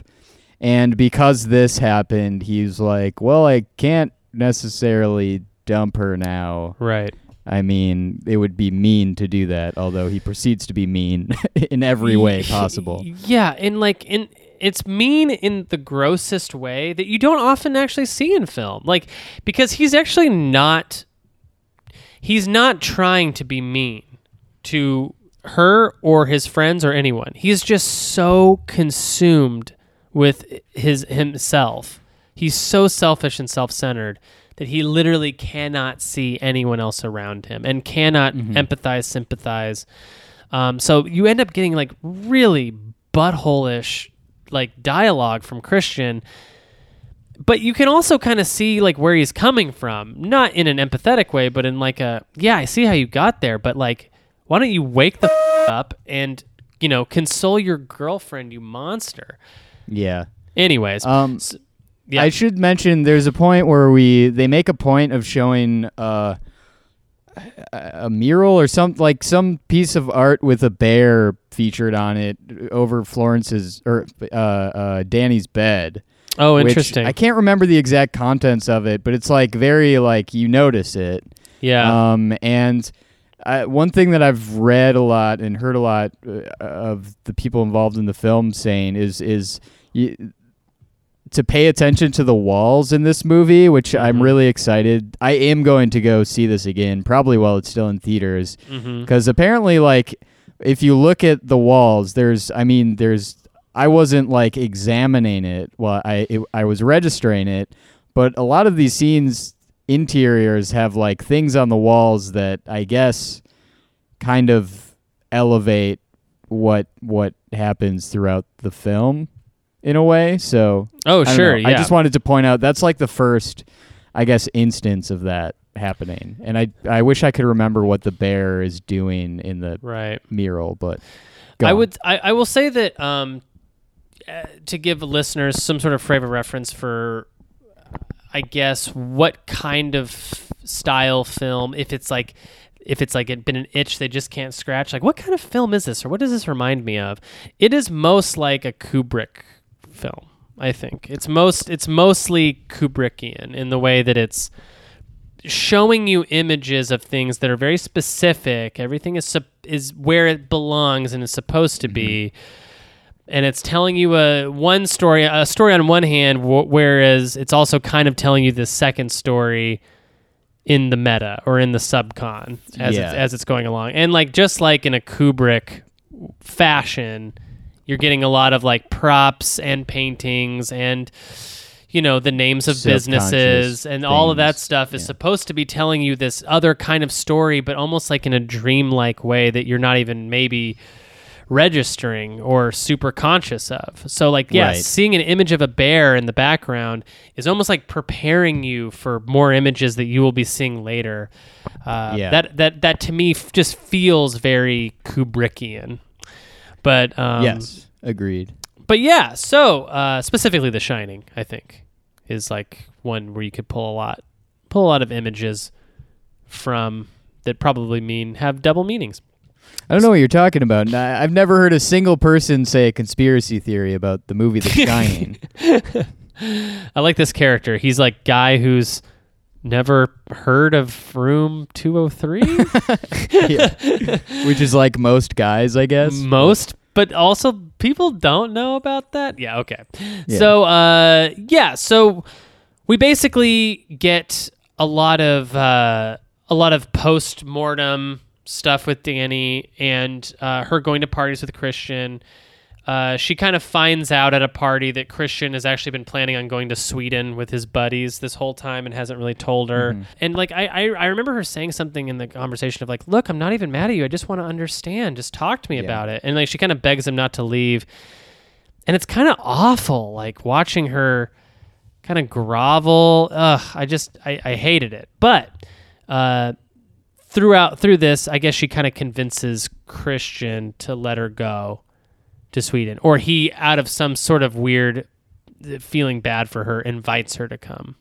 and because this happened, he's like, "Well, I can't necessarily dump her now." Right. I mean, it would be mean to do that, although he proceeds to be mean in every way possible. Yeah, and like in it's mean in the grossest way that you don't often actually see in film. Like because he's actually not he's not trying to be mean to her or his friends or anyone. He's just so consumed with his himself. He's so selfish and self-centered that he literally cannot see anyone else around him and cannot empathize, sympathize. Um, so you end up getting like really butthole-ish like dialogue from Christian, but you can also kind of see like where he's coming from, not in an empathetic way, but in like a yeah, I see how you got there, but like why don't you wake the f- up and you know console your girlfriend, you monster. Yeah. Anyways, Um, s- yeah. I should mention there's a point where we they make a point of showing uh, a a mural or some like some piece of art with a bear featured on it over Florence's or uh, uh, Danny's bed. Oh, interesting. I can't remember the exact contents of it, but it's like very like you notice it. yeah. Um, and I, one thing that I've read a lot and heard a lot uh, of the people involved in the film saying is is y to pay attention to the walls in this movie, which I'm Mhm. really excited. I am going to go see this again, probably while it's still in theaters, because apparently, like, if you look at the walls, there's, I mean, there's. I wasn't like examining it Well, I it, I was registering it, but a lot of these scenes interiors have like things on the walls that I guess kind of elevate what what happens throughout the film in a way. So Oh, I sure. Yeah. I just wanted to point out that's like the first, I guess, instance of that happening. And I I wish I could remember what the bear is doing in the right. mural, but I on. would. I, I will say that um, uh, to give listeners some sort of frame of reference for, I guess, what kind of style film, if it's like, if it's like it been an itch they just can't scratch, like what kind of film is this, or what does this remind me of? It is most like a Kubrick film. I think it's most. It's mostly Kubrickian in the way that it's showing you images of things that are very specific. Everything is is where it belongs and is supposed to be. And it's telling you a one story, a story on one hand, wh- whereas it's also kind of telling you the second story in the meta or in the subcon as Yeah. it's, as it's going along. And like just like in a Kubrick fashion, you're getting a lot of like props and paintings and you know the names of businesses and all of that stuff is Yeah. supposed to be telling you this other kind of story but almost like in a dreamlike way that you're not even maybe registering or super conscious of. So like yeah, Right. seeing an image of a bear in the background is almost like preparing you for more images that you will be seeing later. Uh, Yeah. That that that to me f- just feels very Kubrickian. But um, yes, agreed. but yeah, so uh, specifically The Shining, I think, is like one where you could pull a lot, pull a lot of images from that probably mean have double meanings. I don't know what you're talking about. I- I've never heard a single person say a conspiracy theory about the movie The Shining. I like this character. He's like guy who's never heard of Room 203. Yeah. Which is like most guys, I guess. Most, but also people don't know about that. Yeah, okay. Yeah. So, uh, yeah, so we basically get a lot of uh, a lot of post mortem stuff with Danny and uh, her going to parties with Christian. Uh, she kind of finds out at a party that Christian has actually been planning on going to Sweden with his buddies this whole time and hasn't really told her. And like I, I, I remember her saying something in the conversation of like, "Look, I'm not even mad at you. I just want to understand. Just talk to me Yeah. about it." And like she kind of begs him not to leave. And it's kind of awful, like watching her kind of grovel. Ugh, I just I, I hated it. But uh, throughout through this, I guess she kind of convinces Christian to let her go to Sweden, or he, out of some sort of weird uh, feeling bad for her, invites her to come.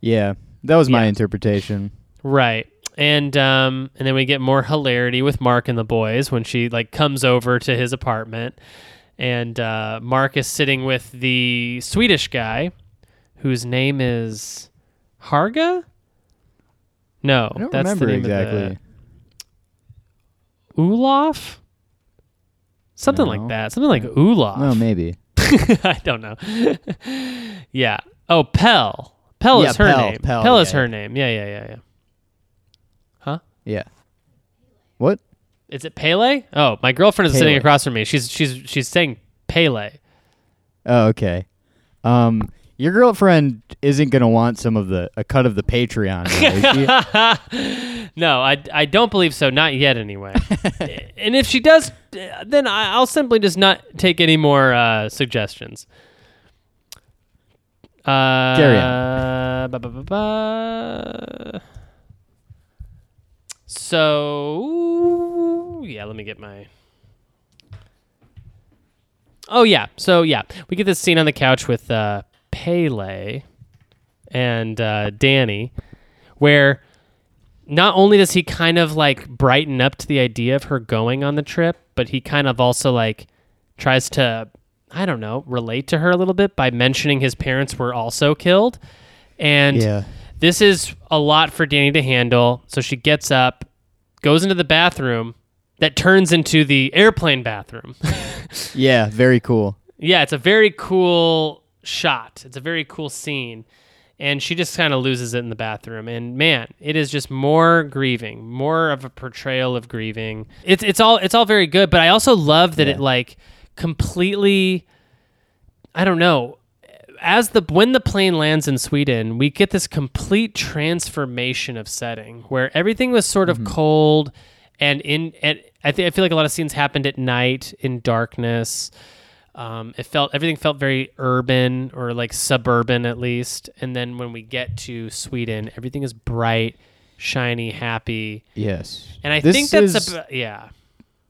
Yeah, that was my Yeah. interpretation. Right. And um and then we get more hilarity with Mark and the boys when she like comes over to his apartment and uh Mark is sitting with the Swedish guy whose name is Harga? No, I don't that's remember the name exactly. of the Olaf? Something like that. Something like Olaf. Oh, maybe. I don't know. yeah. Oh, Pell. Pell Yeah, is her Pell, name. Pell, Pell is yeah, her yeah. name. Yeah, yeah, yeah, yeah. Huh? Yeah. What? Is it Pele? Oh, my girlfriend is sitting across from me. She's she's she's saying Pele. Oh, okay. Um, your girlfriend isn't gonna want some of the a cut of the Patreon, no, I, I don't believe so. Not yet, anyway. and if she does, then I, I'll simply just not take any more uh, suggestions. Uh, Carry on. Ba, ba, ba. So yeah, let me get my. Oh yeah, so yeah, we get this scene on the couch with uh, Pele and uh, Danny, where not only does he kind of like brighten up to the idea of her going on the trip, but he kind of also like tries to, I don't know, relate to her a little bit by mentioning his parents were also killed. And yeah. this is a lot for Danny to handle. So she gets up, goes into the bathroom that turns into the airplane bathroom. Yeah. Very cool. yeah, it's a very cool shot. It's a very cool scene. And she just kind of loses it in the bathroom. And man, it is just more grieving, more of a portrayal of grieving. It's it's all it's all very good, but I also love that it like completely I don't know. As the when the plane lands in Sweden, we get this complete transformation of setting where everything was sort of mm-hmm. cold and in and I, th- I feel like a lot of scenes happened at night in darkness. Um, it felt everything felt very urban or like suburban at least. And then when we get to Sweden, everything is bright, shiny, happy. Yes. And I This think that's is- a yeah.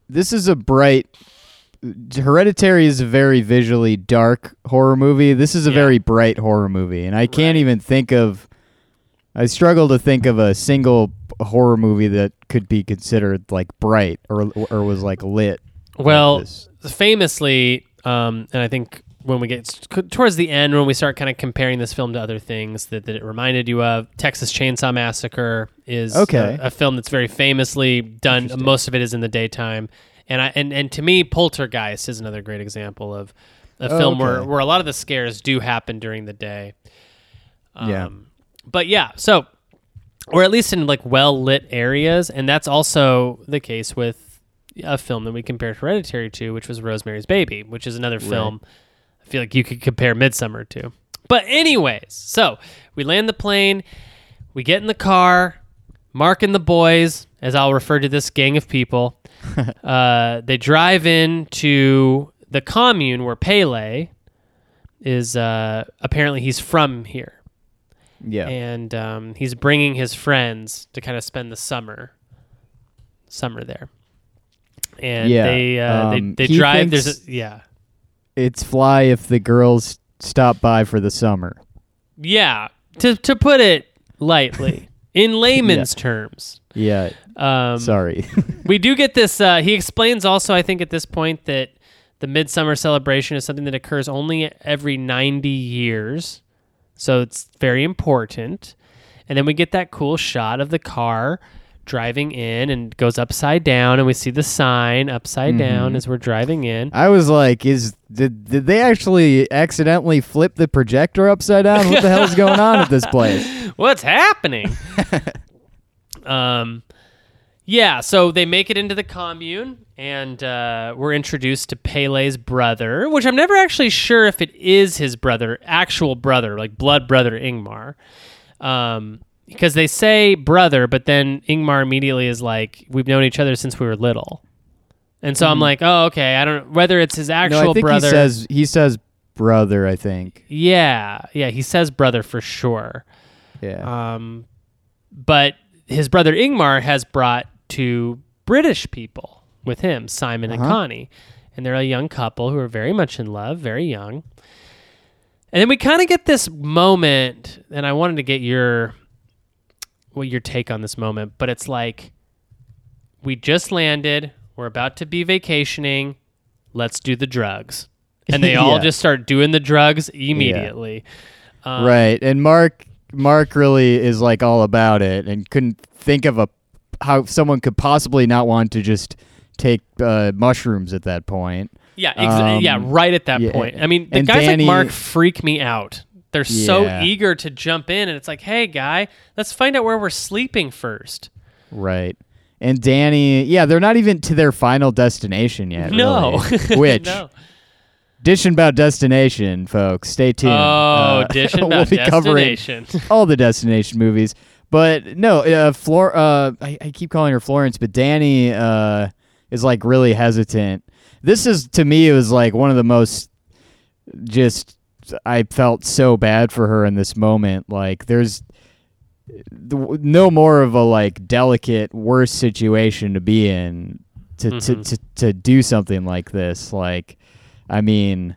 This is a bright. Hereditary is a very visually dark horror movie. This is a Yeah. very bright horror movie, and I can't Right. even think of. I struggle to think of a single horror movie that could be considered like bright or or was like lit. Well, this. famously, um, and I think when we get towards the end, when we start kind of comparing this film to other things that, that it reminded you of, Texas Chainsaw Massacre is Okay. a, a film that's very famously done. Most of it is in the daytime, And I and, and to me, Poltergeist is another great example of a Oh, film where, okay. where a lot of the scares do happen during the day. Yeah. Um, But yeah, so or at least in like well lit areas, and that's also the case with a film that we compared Hereditary to, which was Rosemary's Baby, which is another film I feel like you could compare Midsommar to. But anyways, so we land the plane, we get in the car, Mark and the boys, as I'll refer to this gang of people, uh, they drive in to the commune where Pele is. Uh, apparently, he's from here Yeah. and um, he's bringing his friends to kind of spend the summer summer there and Yeah, they, uh, um, they they drive there's a yeah it's fly if the girls stop by for the summer. yeah to to put it lightly in layman's terms Yeah. um, Sorry. we do get this uh, he explains also i think at this point that the midsummer celebration is something that occurs only every 90 years so it's very important and then we get that cool shot of the car driving in and goes upside down and we see the sign upside down as we're driving in I was like, is did did they actually accidentally flip the projector upside down? What the hell's going on at this place? what's happening um yeah so they make it into the commune and uh, we're introduced to pele's brother which i'm never actually sure if it is his brother actual brother like blood brother ingmar um because they say brother but then ingmar immediately is like we've known each other since we were little and so i'm like oh okay i don't know whether it's his actual Mm-hmm. no, I think brother he says he says brother. I think. yeah yeah he says brother for sure Yeah. um, but his brother Ingmar has brought two British people with him, Simon and Uh-huh. Connie. And they're a young couple who are very much in love, very young. And then we kind of get this moment, and I wanted to get your what your take on this moment, but it's like we just landed, we're about to be vacationing, let's do the drugs. And they all Yeah. just start doing the drugs immediately. Um, right. And Mark Mark really is like all about it and couldn't think of a how someone could possibly not want to just take uh, mushrooms at that point. Yeah, ex- Um, yeah, right at that yeah, point. I mean, the and guys Danny- like Mark freak me out. They're so eager to jump in, and it's like, hey, guy, let's find out where we're sleeping first. Right. And Danny, yeah, they're not even to their final destination yet. no, really. Which no. dishing about destination, folks. Stay tuned. Oh, Uh, dishing we'll about destination. all the destination movies. But no, uh, Flor. Uh, I, I keep calling her Florence, but Danny uh, is like really hesitant. This is to me, it was like one of the most just. I felt so bad for her in this moment. Like, there's no more of a like delicate, worse situation to be in to to, Mhm. to to do something like this. Like, I mean,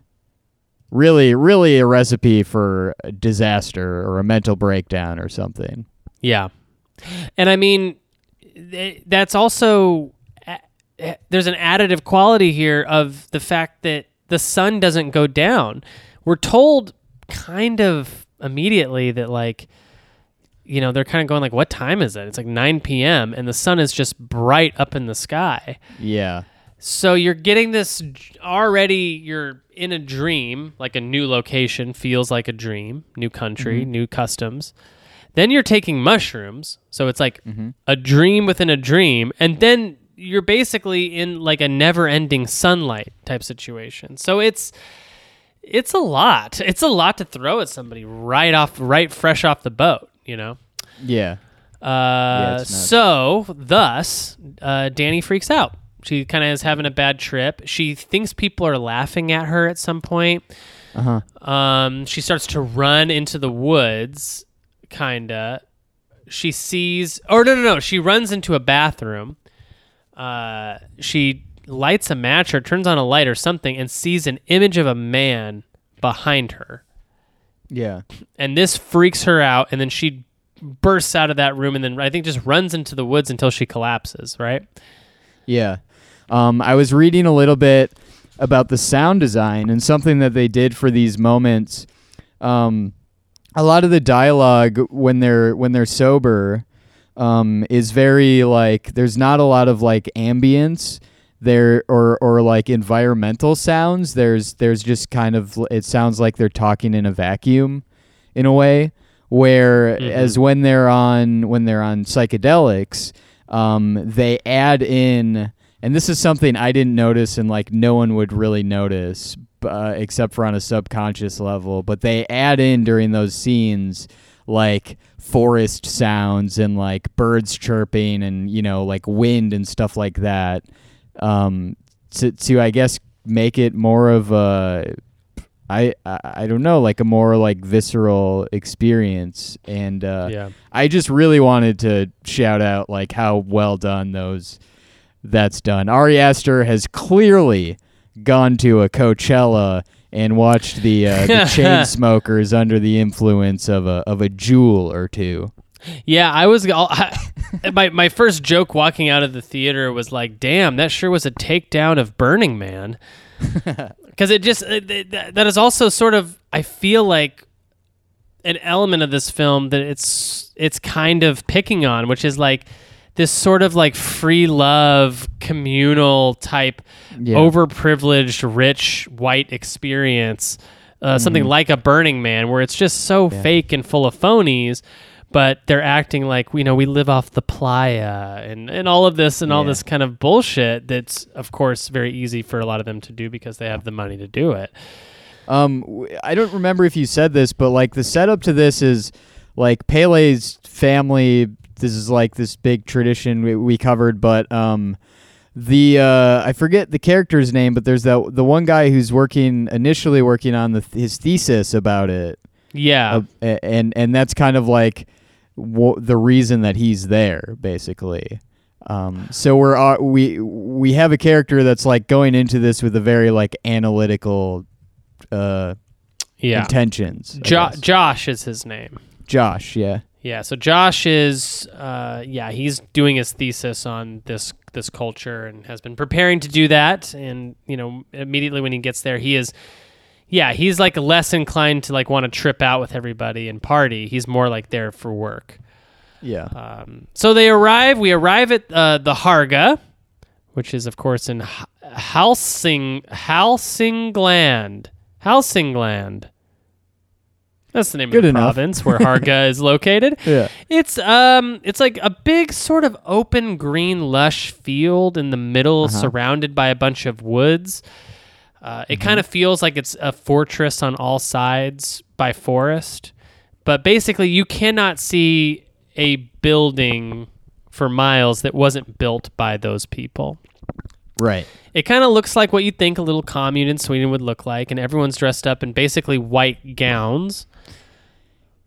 really, really a recipe for a disaster or a mental breakdown or something. Yeah. And I mean, that's also, there's an additive quality here of the fact that the sun doesn't go down. We're told kind of immediately that, like, you know, they're kind of going, like, what time is it? It's like 9 p.m., and the sun is just bright up in the sky. Yeah. So you're getting this already, you're in a dream, like a new location feels like a dream, new country, mm-hmm. new customs. Then you're taking mushrooms. So it's like mm-hmm. a dream within a dream. And then you're basically in like a never ending sunlight type situation. So it's. It's a lot. It's a lot to throw at somebody right off, right fresh off the boat, you know? Yeah. Uh, nuts. so thus, uh, Danny freaks out. She kind of is having a bad trip. She thinks people are laughing at her at some point. Uh huh. Um, she starts to run into the woods, kinda. She sees, or no, no, no. She runs into a bathroom. Uh, she lights a match or turns on a light or something and sees an image of a man behind her Yeah. and this freaks her out and then she bursts out of that room and then i think just runs into the woods until she collapses right Yeah. Um, I was reading a little bit about the sound design and something that they did for these moments. Um, a lot of the dialogue when they're when they're sober um, is very like there's not a lot of like ambience. There or or like environmental sounds there's there's just kind of it sounds like they're talking in a vacuum in a way where Mhm. as when they're on when they're on psychedelics um, they add in and this is something i didn't notice and like no one would really notice uh, except for on a subconscious level but they add in during those scenes like forest sounds and like birds chirping and you know like wind and stuff like that um, to to I guess make it more of a I, I I don't know like a more like visceral experience and uh, yeah. I just really wanted to shout out like how well done those that's done. Ari Aster has clearly gone to a Coachella and watched the uh, the Chainsmokers under the influence of a of a jewel or two. Yeah, I was. I, my my first joke walking out of the theater was like, "Damn, that sure was a takedown of Burning Man," because it just it, it- that is also sort of. I feel like an element of this film that it's it's kind of picking on, which is like this sort of like free love communal type Yeah. overprivileged rich white experience uh, something like a burning man where it's just so fake and full of phonies but they're acting like you know we live off the playa and, and all of this and all this kind of bullshit that's of course very easy for a lot of them to do because they have the money to do it. Um, I don't remember if you said this, but like the setup to this is like Pele's family. This is like this big tradition we, we covered, but um, the uh, I forget the character's name, but there's that the one guy who's working initially working on the his thesis about it, yeah. Uh, and and that's kind of like w- the reason that he's there, basically. Um, so we're uh, we we have a character that's like going into this with a very like analytical uh, yeah intentions. Jo- josh is his name Josh, yeah, Yeah, so Josh is uh yeah, he's doing his thesis on this this culture and has been preparing to do that and you know, immediately when he gets there, he is yeah, he's like less inclined to like want to trip out with everybody and party. He's more like there for work. yeah, Um, so they arrive. We arrive at uh, the Harga, which is of course in H- Halsing Halsingland. Halsingland. That's the name Good of the enough. province where Harga is located. yeah, It's um it's like a big sort of open green lush field in the middle Uh-huh. surrounded by a bunch of woods. Uh, it Mm-hmm. kind of feels like it's a fortress on all sides by forest. But basically you cannot see a building for miles that wasn't built by those people. right. It kind of looks like what you'd think a little commune in Sweden would look like, and everyone's dressed up in basically white gowns.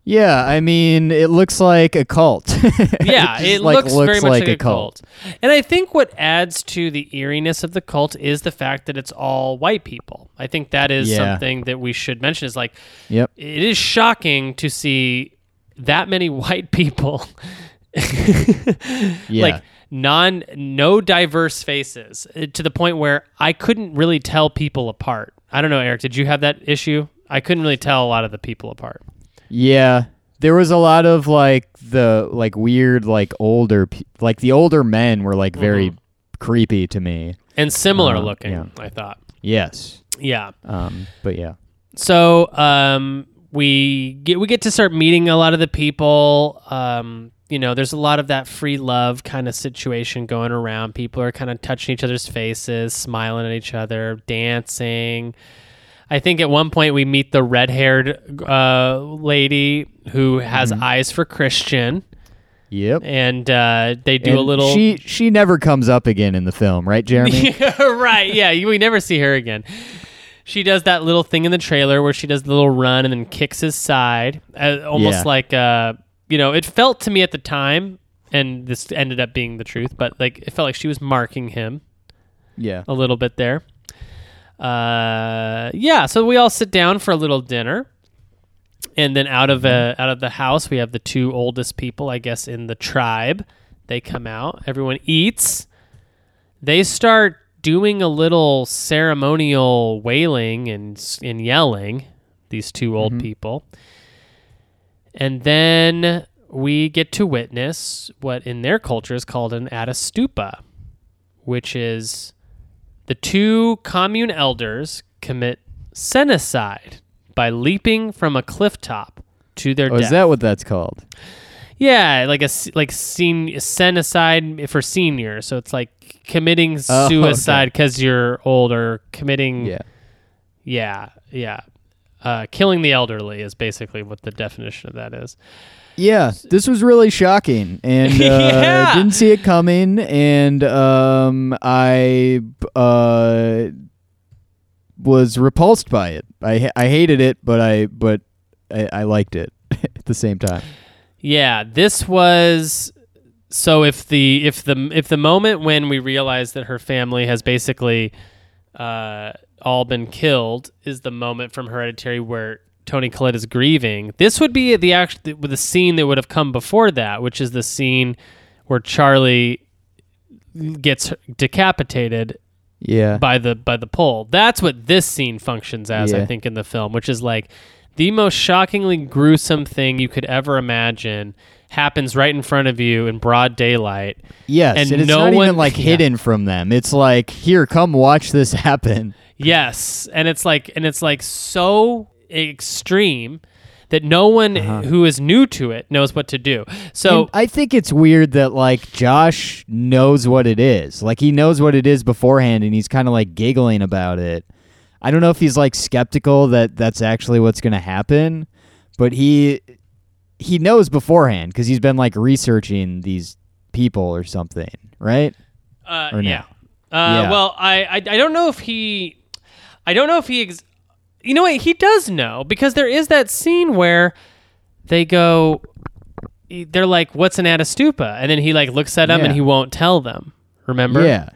Yeah, I mean, it looks like a cult. yeah, just, it like, looks, very much like, a cult. And I think what adds to the eeriness of the cult is the fact that it's all white people. I think that is Yeah. something that we should mention is like Yep. it is shocking to see that many white people Yeah. like non no diverse faces uh, to the point where I couldn't really tell people apart. I don't know, Eric, did you have that issue? I couldn't really tell a lot of the people apart. Yeah, there was a lot of like the like weird like older pe- like the older men were like very Mm-hmm. creepy to me. And similar Uh, looking, yeah. I thought. Yes. Yeah. Um. But yeah. So um, we get we get to start meeting a lot of the people. Um, you know, there's a lot of that free love kind of situation going around. People are kind of touching each other's faces, smiling at each other, dancing. I think at one point we meet the red-haired uh, lady who has eyes for Christian, Yep. and uh, they do And a little. She she never comes up again in the film, right, Jeremy? right. Yeah. We never see her again. She does that little thing in the trailer where she does the little run and then kicks his side, uh, almost Yeah. like uh, you know. It felt to me at the time, and this ended up being the truth, but like it felt like she was marking him yeah. a little bit there. Uh, yeah. So we all sit down for a little dinner, and then out of uh, out of the house we have the two oldest people, I guess, in the tribe. They come out. Everyone eats. They start doing a little ceremonial wailing and and yelling. These two old people, and then we get to witness what in their culture is called an ättestupa, which is the two commune elders commit senicide by leaping from a cliff top to their Oh, death. is that what that's called? yeah, like a like sen- senocide for seniors. So it's like committing Oh, okay. suicide because you're older. committing Yeah. yeah, yeah. Uh, killing the elderly is basically what the definition of that is. Yeah, this was really shocking, and uh, Yeah. didn't see it coming. And um, I uh, was repulsed by it. I I hated it, but I but I, I liked it at the same time. Yeah, this was so if the if the if the moment when we realize that her family has basically uh, all been killed is the moment from Hereditary where Toni Collette is grieving. This would be the act with the scene that would have come before that, which is the scene where Charlie gets decapitated Yeah, by the by the pole. That's what this scene functions as, I think, in the film, which is like the most shockingly gruesome thing you could ever imagine happens right in front of you in broad daylight. yes, and and, it's no not one- even like yeah. hidden from them. It's like here, come watch this happen. Yes, and it's like and it's like so extreme that no one who is new to it knows what to do. So And I think it's weird that like Josh knows what it is. Like he knows what it is beforehand and he's kind of like giggling about it. I don't know if he's like skeptical that that's actually what's going to happen, but he he knows beforehand cuz he's been like researching these people or something, right? Uh, Or no? yeah. Uh, Yeah. Well, I, I I don't know if he, I don't know if he, ex- you know what? He does know because there is that scene where they go, they're like, "What's an ättestupa?" and then he like looks at them and he won't tell them. Remember? Yeah.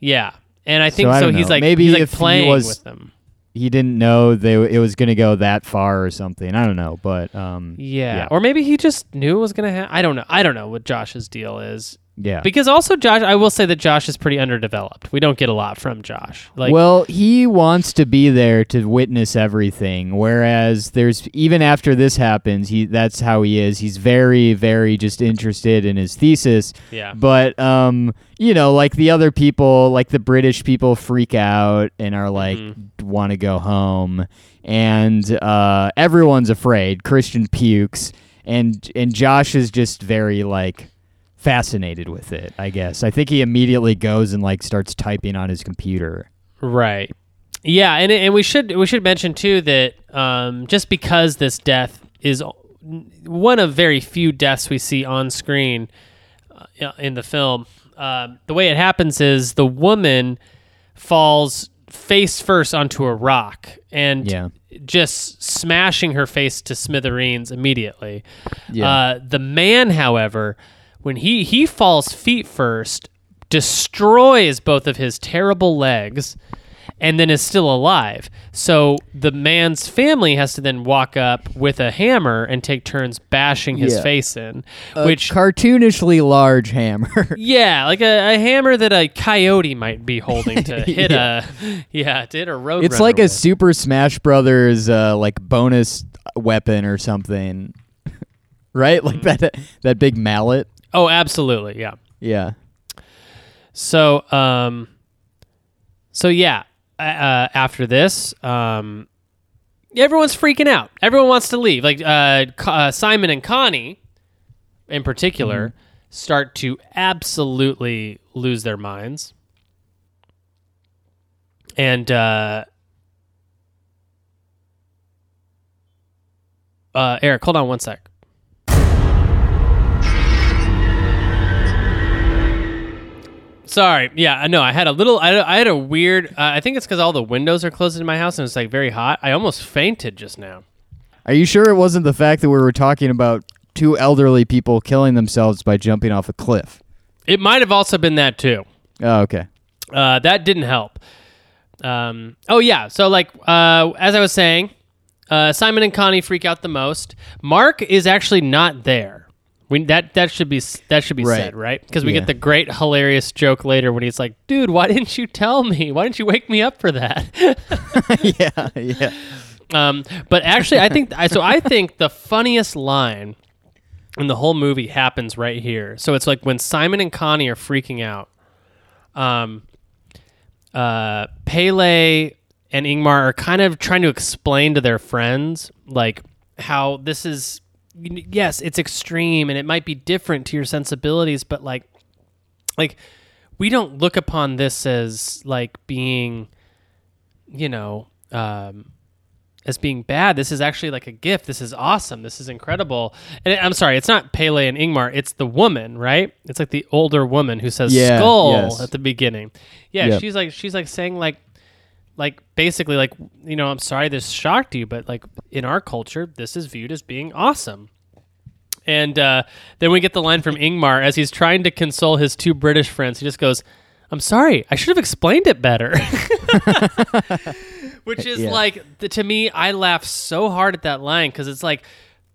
Yeah. And I think I so. don't he's know. like Maybe he's like if he playing was- with them. He didn't know they it was going to go that far or something. I don't know, but um Yeah. Yeah. Or maybe he just knew it was gonna happen. I don't know. I don't know what Josh's deal is. Yeah. Because also Josh, I will say that Josh is pretty underdeveloped. We don't get a lot from Josh. Like, well, he wants to be there to witness everything, whereas there's even after this happens, he that's how he is. He's very, very just interested in his thesis. yeah. But um, you know, like the other people, like the British people freak out and are like Mm-hmm. want to go home. And uh everyone's afraid. Christian pukes and and Josh is just very like fascinated with it, I guess. I think he immediately goes and like starts typing on his computer. Right. Yeah, and and we should we should mention too that um, just because this death is one of very few deaths we see on screen uh, in the film, um, the way it happens is the woman falls face first onto a rock and Yeah. just smashing her face to smithereens immediately. Yeah. Uh, the man, however, when he he falls feet first, destroys both of his terrible legs, and then is still alive. So the man's family has to then walk up with a hammer and take turns bashing his Yeah. face in, A which. cartoonishly large hammer. yeah, like a, a hammer that a coyote might be holding to hit a, yeah, to hit a road. it's like a Super Smash Brothers uh, like bonus weapon or something. right? Like that that big mallet. Oh, absolutely, yeah. Yeah. So, um, so yeah, uh, after this, um, everyone's freaking out. Everyone wants to leave. Like uh, uh, Simon and Connie, in particular, start to absolutely lose their minds. And uh, uh, Eric, hold on one sec. Sorry. Yeah, I know. I had a little. I, I had a weird. Uh, I think it's because all the windows are closed in my house and it's like very hot. I almost fainted just now. Are you sure it wasn't the fact that we were talking about two elderly people killing themselves by jumping off a cliff? It might have also been that too. Oh, okay. Uh, that didn't help. Um, oh yeah. So like uh, as I was saying, uh, Simon and Connie freak out the most. Mark is actually not there. We, that that should be that should be Right. said right because we Yeah. get the great hilarious joke later when he's like, "Dude, why didn't you tell me? Why didn't you wake me up for that?" yeah, yeah. Um, but actually, I think so. I think the funniest line in the whole movie happens right here. So it's like when Simon and Connie are freaking out. Um, uh, Pelle and Ingmar are kind of trying to explain to their friends like how this is yes, it's extreme and it might be different to your sensibilities, but like like we don't look upon this as like being you know um as being bad. This is actually like a gift. This is awesome. This is incredible. And I'm sorry, it's not Pelle and Ingmar. It's the woman, right? It's like the older woman who says Yeah, skull yes. at the beginning. Yeah, Yep. she's like she's like saying like like basically like you know I'm sorry this shocked you, but like in our culture this is viewed as being awesome. And uh, then we get the line from Ingmar as he's trying to console his two British friends. He just goes, "I'm sorry, I should have explained it better." Which is Yeah. like the, to me, I laugh so hard at that line because it's like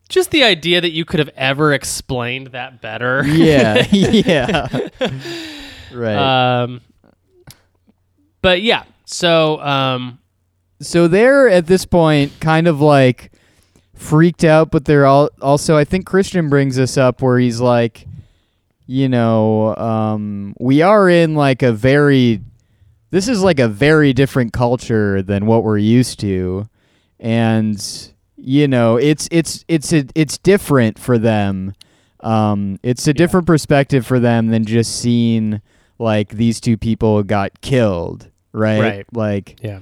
just the idea that you could have ever explained that better. Yeah, yeah. right. um, but yeah, so um, so they're at this point kind of like freaked out, but they're all also. I think Christian brings this up where he's like, you know, um, we are in like a very. This is like a very different culture than what we're used to, and you know, it's it's it's a, it's different for them. Um, it's a different perspective for them than just seeing like these two people got killed, right? Right. Like yeah,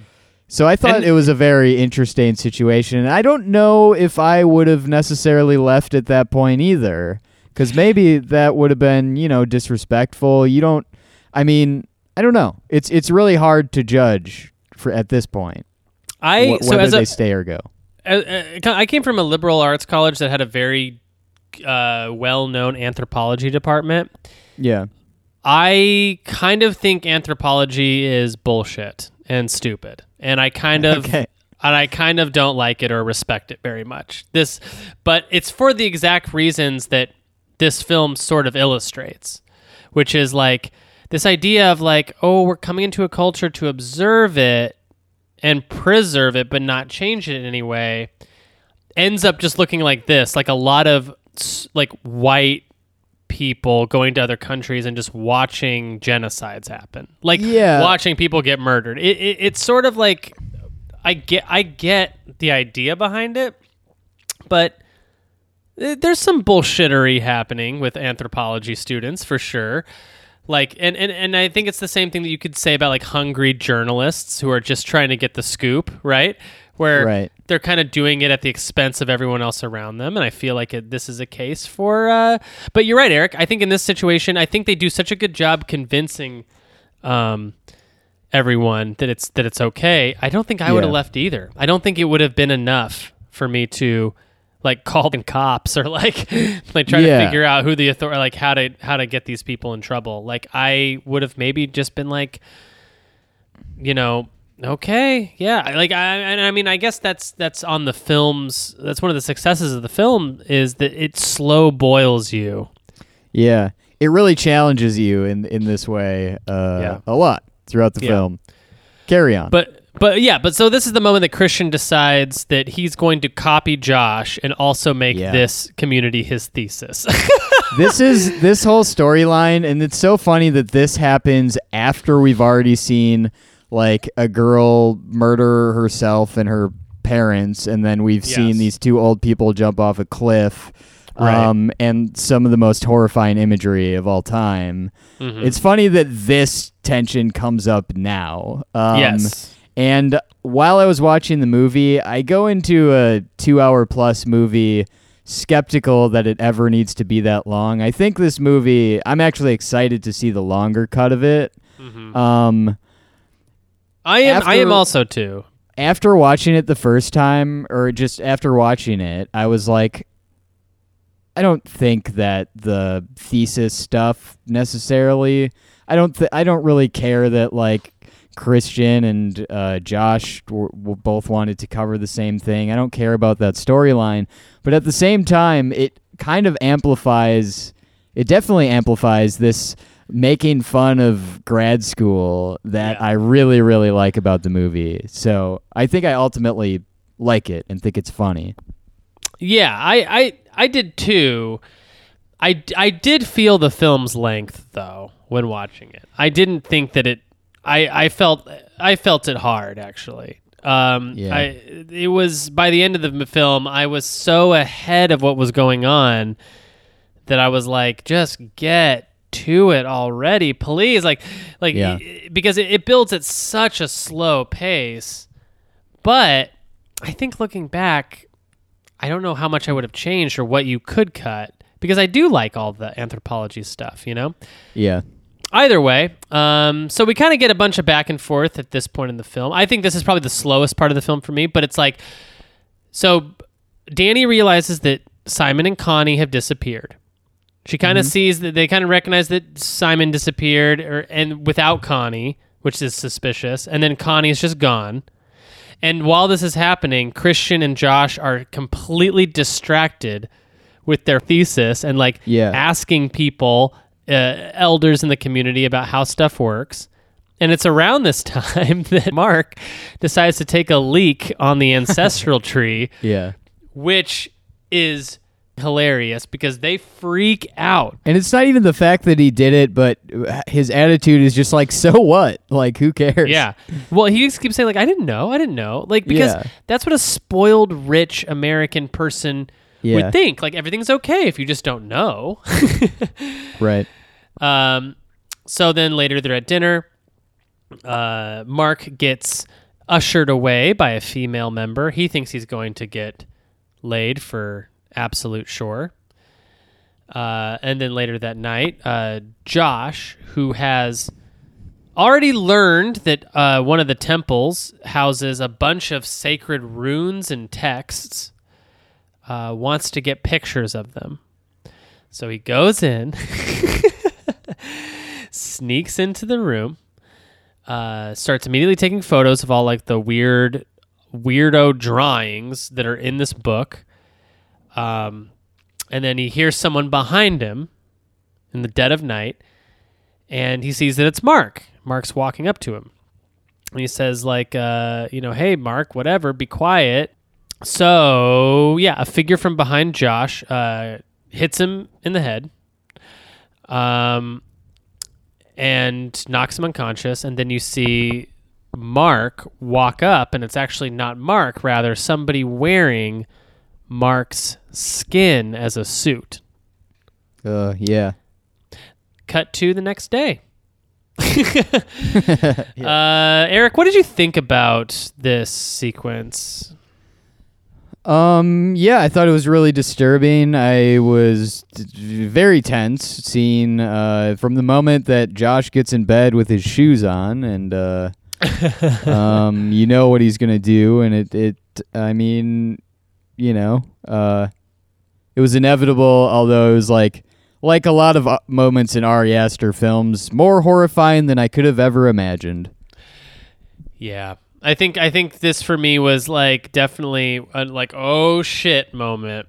so I thought And- it was a very interesting situation. And I don't know if I would have necessarily left at that point either, because maybe that would have been, you know, disrespectful. You don't. I mean, I don't know. It's it's really hard to judge for at this point I wh- so whether as they a, stay or go. uh, uh, I came from a liberal arts college that had a very uh, well-known anthropology department. Yeah. I kind of think anthropology is bullshit and stupid, and I kind of Okay. and I kind of don't like it or respect it very much. This, but it's for the exact reasons that this film sort of illustrates, which is like this idea of like, oh, we're coming into a culture to observe it and preserve it, but not change it in any way. Ends up just looking like this, like a lot of like white people going to other countries and just watching genocides happen, like Yeah. watching people get murdered. It, it, it's sort of like I get I get the idea behind it, but there's some bullshittery happening with anthropology students for sure. Like and, and and I think it's the same thing that you could say about like hungry journalists who are just trying to get the scoop, right? Where Right. They're kind of doing it at the expense of everyone else around them and i feel like it, this is a case for uh, but you're right eric. I think in this situation i think they do such a good job convincing um, everyone that it's that it's okay. I don't think i would have left either. I don't think it would have been enough for me to like call the cops or like like try Yeah. to figure out who the authority like how to how to get these people in trouble. Like i would have maybe just been like you know okay yeah like i and i mean i guess that's that's on the film's that's one of the successes of the film is that it slow boils you Yeah. It really challenges you in in this way uh, Yeah. a lot throughout the Yeah. film. Carry on. but but yeah but so this is the moment that christian decides that he's going to copy josh and also make Yeah. this community his thesis this is this whole storyline and it's so funny that this happens after we've already seen like a girl murder herself and her parents and then we've Yes. seen these two old people jump off a cliff Right. um, and some of the most horrifying imagery of all time Mhm. it's funny that this tension comes up now um, yes and while I was watching the movie, I go into a two hour plus movie skeptical that it ever needs to be that long. I think this movie, I'm actually excited to see the longer cut of it. Mhm. Um, i am i am also too after watching it the first time, or just after watching it, I was like, I don't think that the thesis stuff necessarily. I don't. Th- I don't really care that like Christian and uh, Josh w- w- both wanted to cover the same thing. I don't care about that storyline, but at the same time, it kind of amplifies. It definitely amplifies this making fun of grad school that Yeah. I really, really like about the movie. So I think I ultimately like it and think it's funny. Yeah, I, I I did too. I, I did feel the film's length though when watching it. I didn't think that it I I felt I felt it hard actually. Um, Yeah. I it was by the end of the film, I was so ahead of what was going on that I was like, just get to it already, please. Like, like Yeah. because it, it builds at such a slow pace. But I think looking back, I don't know how much I would have changed or what you could cut because I do like all the anthropology stuff, you know? Yeah. Either way, um, so we kind of get a bunch of back and forth at this point in the film. I think this is probably the slowest part of the film for me, but it's like, so Dani realizes that Simon and Connie have disappeared. She kind of sees that they kind of recognize that Simon disappeared, or and without Connie, which is suspicious, and then Connie is just gone. And while this is happening, Christian and Josh are completely distracted with their thesis and like Yeah. asking people, uh, elders in the community, about how stuff works. And it's around this time that Mark decides to take a leak on the ancestral tree, Yeah. which is hilarious because they freak out. And it's not even the fact that he did it, but his attitude is just like, so what? Like, who cares? Yeah. Well, he just keeps saying like, "I didn't know, I didn't know," like because Yeah. that's what a spoiled, rich American person Yeah. would think. Like everything's okay if you just don't know. Right. um, so then later they're at dinner. Uh, Mark gets ushered away by a female member. He thinks he's going to get laid for absolute sure. Uh, and then later that night, uh, Josh, who has already learned that uh, one of the temples houses a bunch of sacred runes and texts, uh, wants to get pictures of them. So he goes in, sneaks into the room, uh, starts immediately taking photos of all like the weird, weirdo drawings that are in this book. Um, and then he hears someone behind him in the dead of night, and he sees that it's Mark. Mark's walking up to him. And he says, like, uh, you know, hey, Mark, whatever, be quiet. So, yeah, a figure from behind Josh uh, hits him in the head um, and knocks him unconscious. And then you see Mark walk up, and it's actually not Mark, rather, somebody wearing Mark's skin as a suit. Uh, yeah. Cut to the next day. uh, Eric, what did you think about this sequence? Um, yeah, I thought it was really disturbing. I was d- very tense seeing uh, from the moment that Josh gets in bed with his shoes on, and uh, um, you know what he's gonna do, and it, it, I mean, you know, uh, it was inevitable. Although it was like, like a lot of uh, moments in Ari Aster films, more horrifying than I could have ever imagined. Yeah. I think I think this for me was like definitely a, like oh shit moment.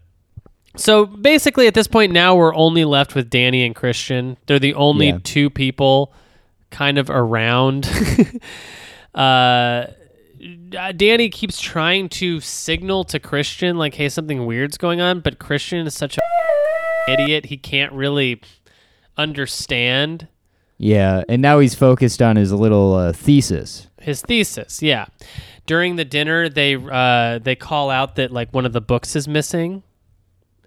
So basically at this point now we're only left with Dani and Christian. They're the only Yeah. two people kind of around. uh Dani keeps trying to signal to Christian like hey something weird's going on, but Christian is such a idiot he can't really understand Yeah, and now he's focused on his little uh, thesis. his thesis yeah during the dinner they uh they call out that like one of the books is missing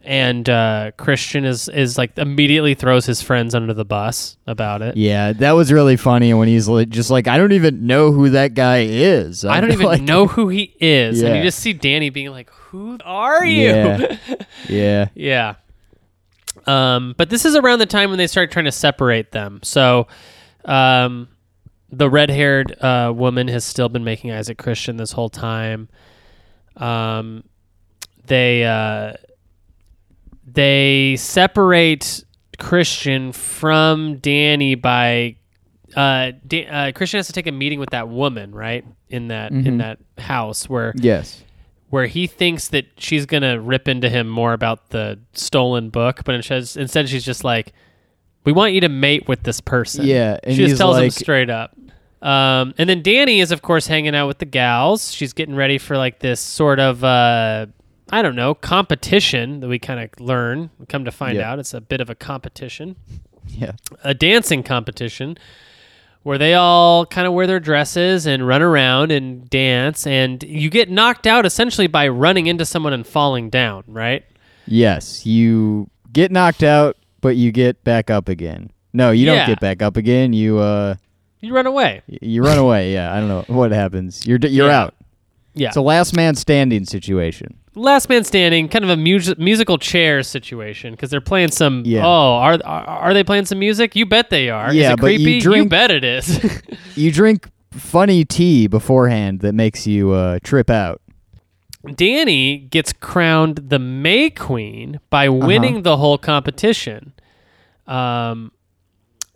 and uh christian is is like immediately throws his friends under the bus about it Yeah, that was really funny when he's like, just like, I don't even know who that guy is. i don't even Like, know who he is and you just see dani being like who are you Yeah. Yeah, Yeah. Um, but this is around the time when they start trying to separate them. So, um, the red-haired uh, woman has still been making Isaac Christian this whole time. Um, they uh, they separate Christian from Dani by uh, uh, Christian has to take a meeting with that woman, right? In that in Mhm. that house where yes, where he thinks that she's gonna rip into him more about the stolen book, but instead, instead she's just like, "We want you to mate with this person." Yeah, and she just tells him straight up. Um, and then Danny is, of course, hanging out with the gals. She's getting ready for like this sort of, uh, I don't know, competition that we kind of learn. Come to find Yeah. out, it's a bit of a competition yeah, a dancing competition where they all kind of wear their dresses and run around and dance, and you get knocked out essentially by running into someone and falling down, right? Yes, you get knocked out, but you get back up again. No, you don't get back up again. You uh, You run away. you run away. Yeah, I don't know what happens. You're you're Yeah. out. Yeah. It's a last man standing situation. Last man standing, kind of a mus- musical chair situation because they're playing some. Yeah. Oh, are, are are they playing some music? You bet they are. Yeah, but you creepy? drink- bet it is. You drink funny tea beforehand that makes you uh, trip out. Dani gets crowned the May Queen by Uh-huh. winning the whole competition. Um,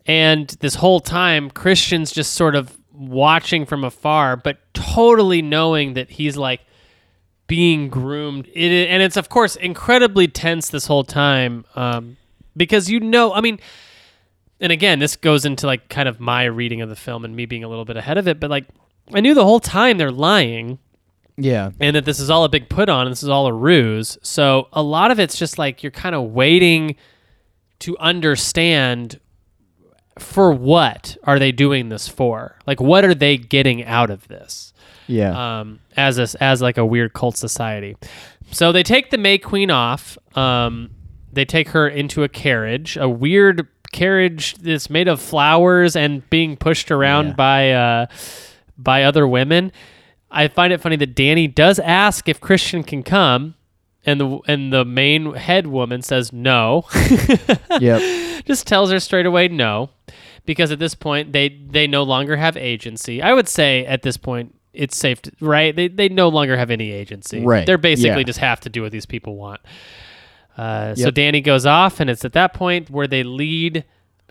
and this whole time, Christian's just sort of watching from afar, but totally knowing that he's like being groomed. It and it's of course incredibly tense this whole time um, because you know, I mean, and again, this goes into like kind of my reading of the film and me being a little bit ahead of it, but like I knew the whole time they're lying Yeah. and that this is all a big put on and this is all a ruse. So a lot of it's just like you're kind of waiting to understand for what are they doing this for? Like what are they getting out of this? Yeah. Um, as a, as like a weird cult society. So they take the May Queen off. Um, they take her into a carriage, a weird carriage that's made of flowers and being pushed around Yeah. by uh, by other women. I find it funny that Dani does ask if Christian can come, and the and the main head woman says no. yep. Just tells her straight away no, because at this point they they no longer have agency. I would say at this point it's safe, to, right? They they no longer have any agency. Right, They're basically yeah. just have to do what these people want. Uh, So Dani goes off, and it's at that point where they lead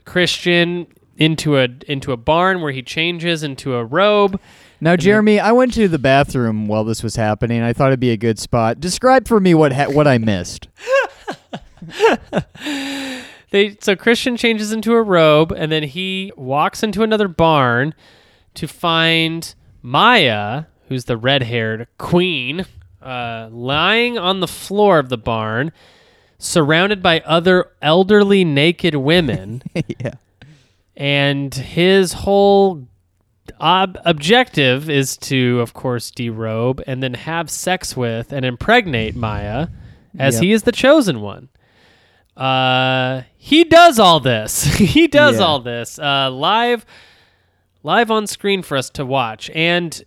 Christian into a into a barn where he changes into a robe. Now, Jeremy, I went to the bathroom while this was happening. I thought it'd be a good spot. Describe for me what ha- what I missed. They so Christian changes into a robe and then he walks into another barn to find Maja, who's the red-haired queen, uh, lying on the floor of the barn, surrounded by other elderly naked women, yeah. and his whole ob- objective is to, of course, derobe and then have sex with and impregnate Maja, as Yep. he is the chosen one. Uh, he does all this. he does Yeah. all this uh, live, live on screen for us to watch. And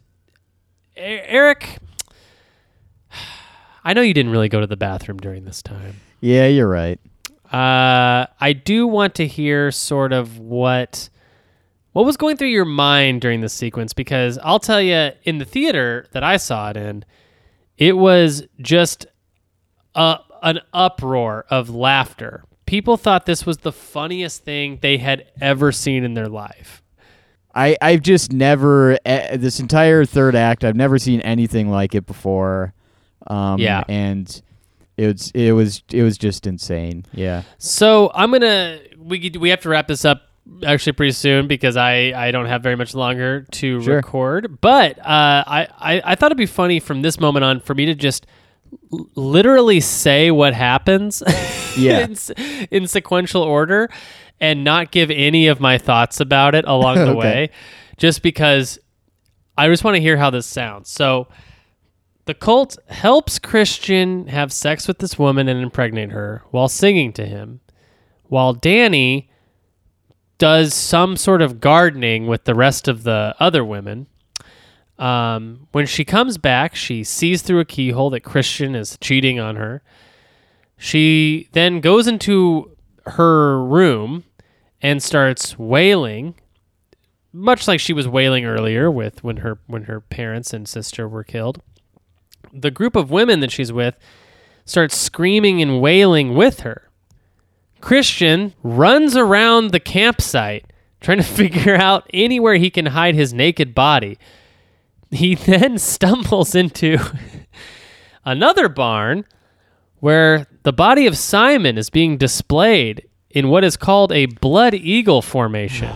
Eric, I know you didn't really go to the bathroom during this time. Yeah, you're right. Uh, I do want to hear sort of what what was going through your mind during this sequence because I'll tell you in the theater that I saw it in, it was just a, an uproar of laughter. People thought this was the funniest thing they had ever seen in their life. I I've just never eh, this entire third act. I've never seen anything like it before. Um, Yeah. and it was it was it was just insane. Yeah. So I'm gonna we we have to wrap this up actually pretty soon because I I don't have very much longer to Sure. record. But uh, I, I I thought it'd be funny from this moment on for me to just l- literally say what happens. Yeah. in, in sequential order and not give any of my thoughts about it along the Okay. way, just because I just want to hear how this sounds. So. The cult helps Christian have sex with this woman and impregnate her while singing to him, while Dani does some sort of gardening with the rest of the other women. Um, when she comes back, she sees through a keyhole that Christian is cheating on her. She then goes into her room and starts wailing, much like she was wailing earlier with when her when her parents and sister were killed the group of women that she's with starts screaming and wailing with her. Christian runs around the campsite trying to figure out anywhere he can hide his naked body. He then stumbles into another barn where the body of Simon is being displayed in what is called a blood eagle formation,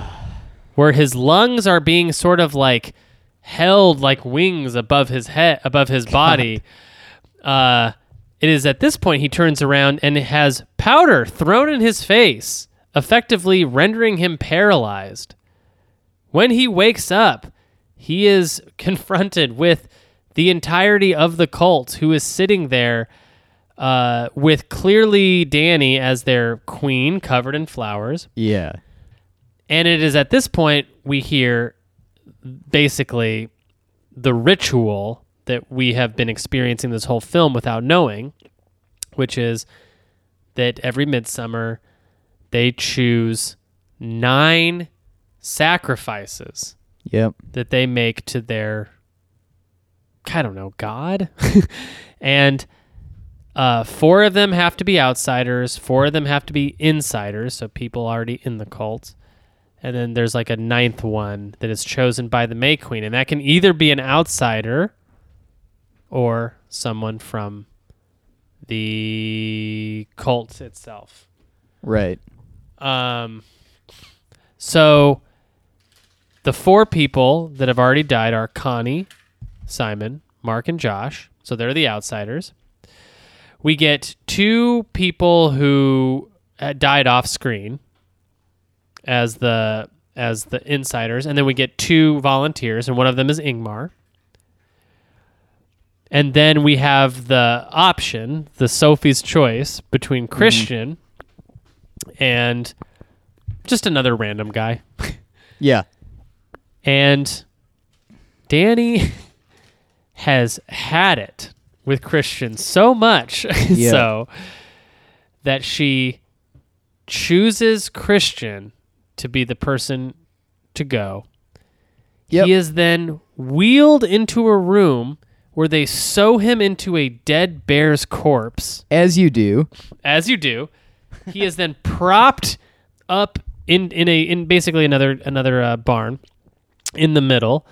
where his lungs are being sort of like held like wings above his head, above his body. Uh, it is at this point he turns around and has powder thrown in his face, effectively rendering him paralyzed. When he wakes up, he is confronted with the entirety of the cult who is sitting there uh, with clearly Dani as their queen covered in flowers. Yeah. And it is at this point we hear basically the ritual that we have been experiencing this whole film without knowing, which is that every midsummer they choose nine sacrifices Yep. that they make to their I don't know, God. and uh, four of them have to be outsiders, four of them have to be insiders, so people already in the cult. And then there's like a ninth one that is chosen by the May Queen, and that can either be an outsider or someone from the cult itself. Right. Um, so the four people that have already died are Connie, Simon, Mark, and Josh. So they're the outsiders. We get two people who uh, died off screen as the as the insiders, and then we get two volunteers, and one of them is Ingmar. And then we have the option, the Sophie's choice between Christian and just another random guy. Yeah. And Dani has had it with Christian so much Yeah. so that she chooses Christian to be the person to go. Yep. He is then wheeled into a room where they sew him into a dead bear's corpse As you do. as you do. He is then propped up in in a in basically another another uh, barn in the middle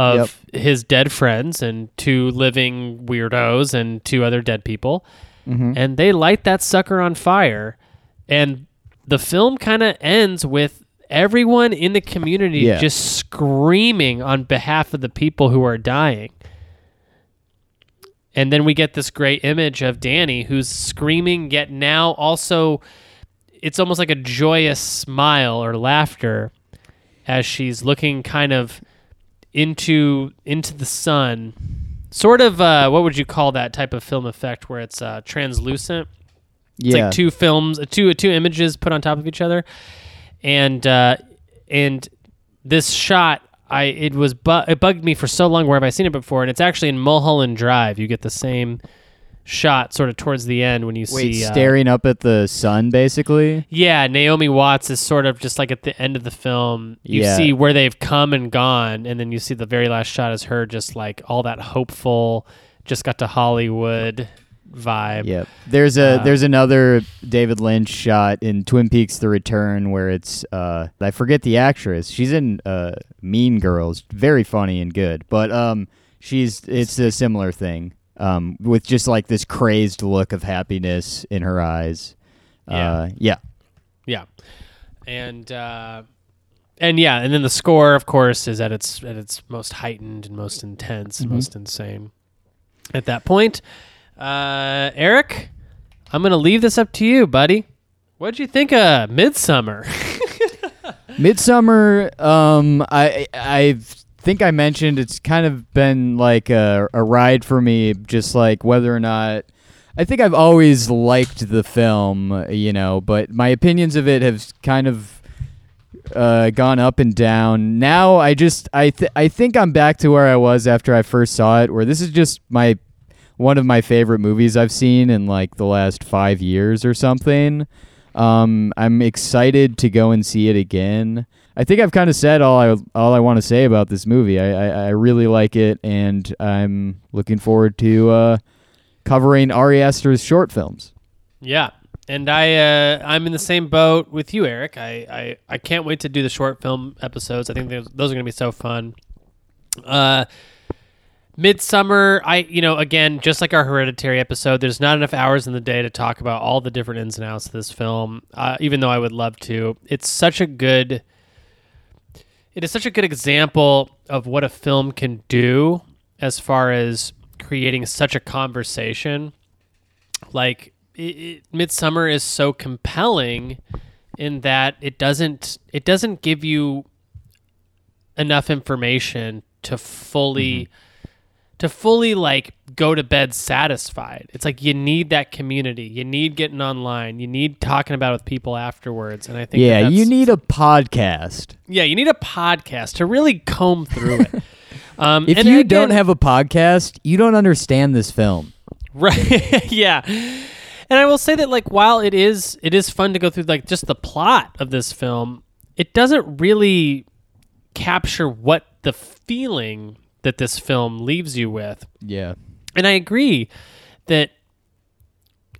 of his dead friends and two living weirdos and two other dead people, Mhm. and they light that sucker on fire, and the film kind of ends with everyone in the community Yeah. just screaming on behalf of the people who are dying. And then we get this great image of Dani who's screaming, yet now also it's almost like a joyous smile or laughter as she's looking kind of into into the sun. Sort of uh, what would you call that type of film effect where it's uh, translucent? It's Yeah. like two films, uh, two two images put on top of each other, and uh, and this shot, I it was bu- it bugged me for so long. Where have I seen it before? And it's actually in Mulholland Drive. You get the same shot sort of towards the end when you Wait, see uh, staring up at the sun, basically. yeah, Naomi Watts is sort of just like at the end of the film. You Yeah. see where they've come and gone, and then you see the very last shot is her just like all that hopeful, just got to Hollywood vibe. Yep. There's a Uh, there's another David Lynch shot in Twin Peaks: The Return where it's uh I forget the actress. She's in uh Mean Girls, very funny and good. But um she's it's a similar thing. Um with just like this crazed look of happiness in her eyes. Uh yeah. Yeah, and uh, and yeah, and then the score, of course, is at its at its most heightened and most intense, and Mhm. most insane. At that point, uh, Eric, I'm gonna leave this up to you, buddy. What'd you think of Midsommar? Midsommar, um, I I think I mentioned it's kind of been like a, a ride for me, just like whether or not. I think I've always liked the film, you know, but my opinions of it have kind of uh, gone up and down. Now I just I th- I think I'm back to where I was after I first saw it, where this is just my one of my favorite movies I've seen in like the last five years or something. Um, I'm excited to go and see it again. I think I've kind of said all I all I want to say about this movie. I, I, I really like it, and I'm looking forward to uh, covering Ari Aster's short films. Yeah, and I uh, I'm in the same boat with you, Eric. I, I I can't wait to do the short film episodes. I think those are gonna be so fun. Uh, Midsommar, I you know again just like our Hereditary episode, there's not enough hours in the day to talk about all the different ins and outs of this film. Uh, even though I would love to, it's such a good. It is such a good example of what a film can do as far as creating such a conversation. Like it, it, midsommar is so compelling in that it doesn't it doesn't give you enough information to fully mm-hmm. To fully like go to bed satisfied. It's like you need that community. You need getting online. You need talking about it with people afterwards. And I think that Yeah, you need a podcast. yeah you need a podcast to really comb through it. Um, If you again- don't have a podcast, you don't understand this film. Right. yeah. And I will say that like while it is it is fun to go through like just the plot of this film, it doesn't really capture what the feeling that this film leaves you with. Yeah. And I agree that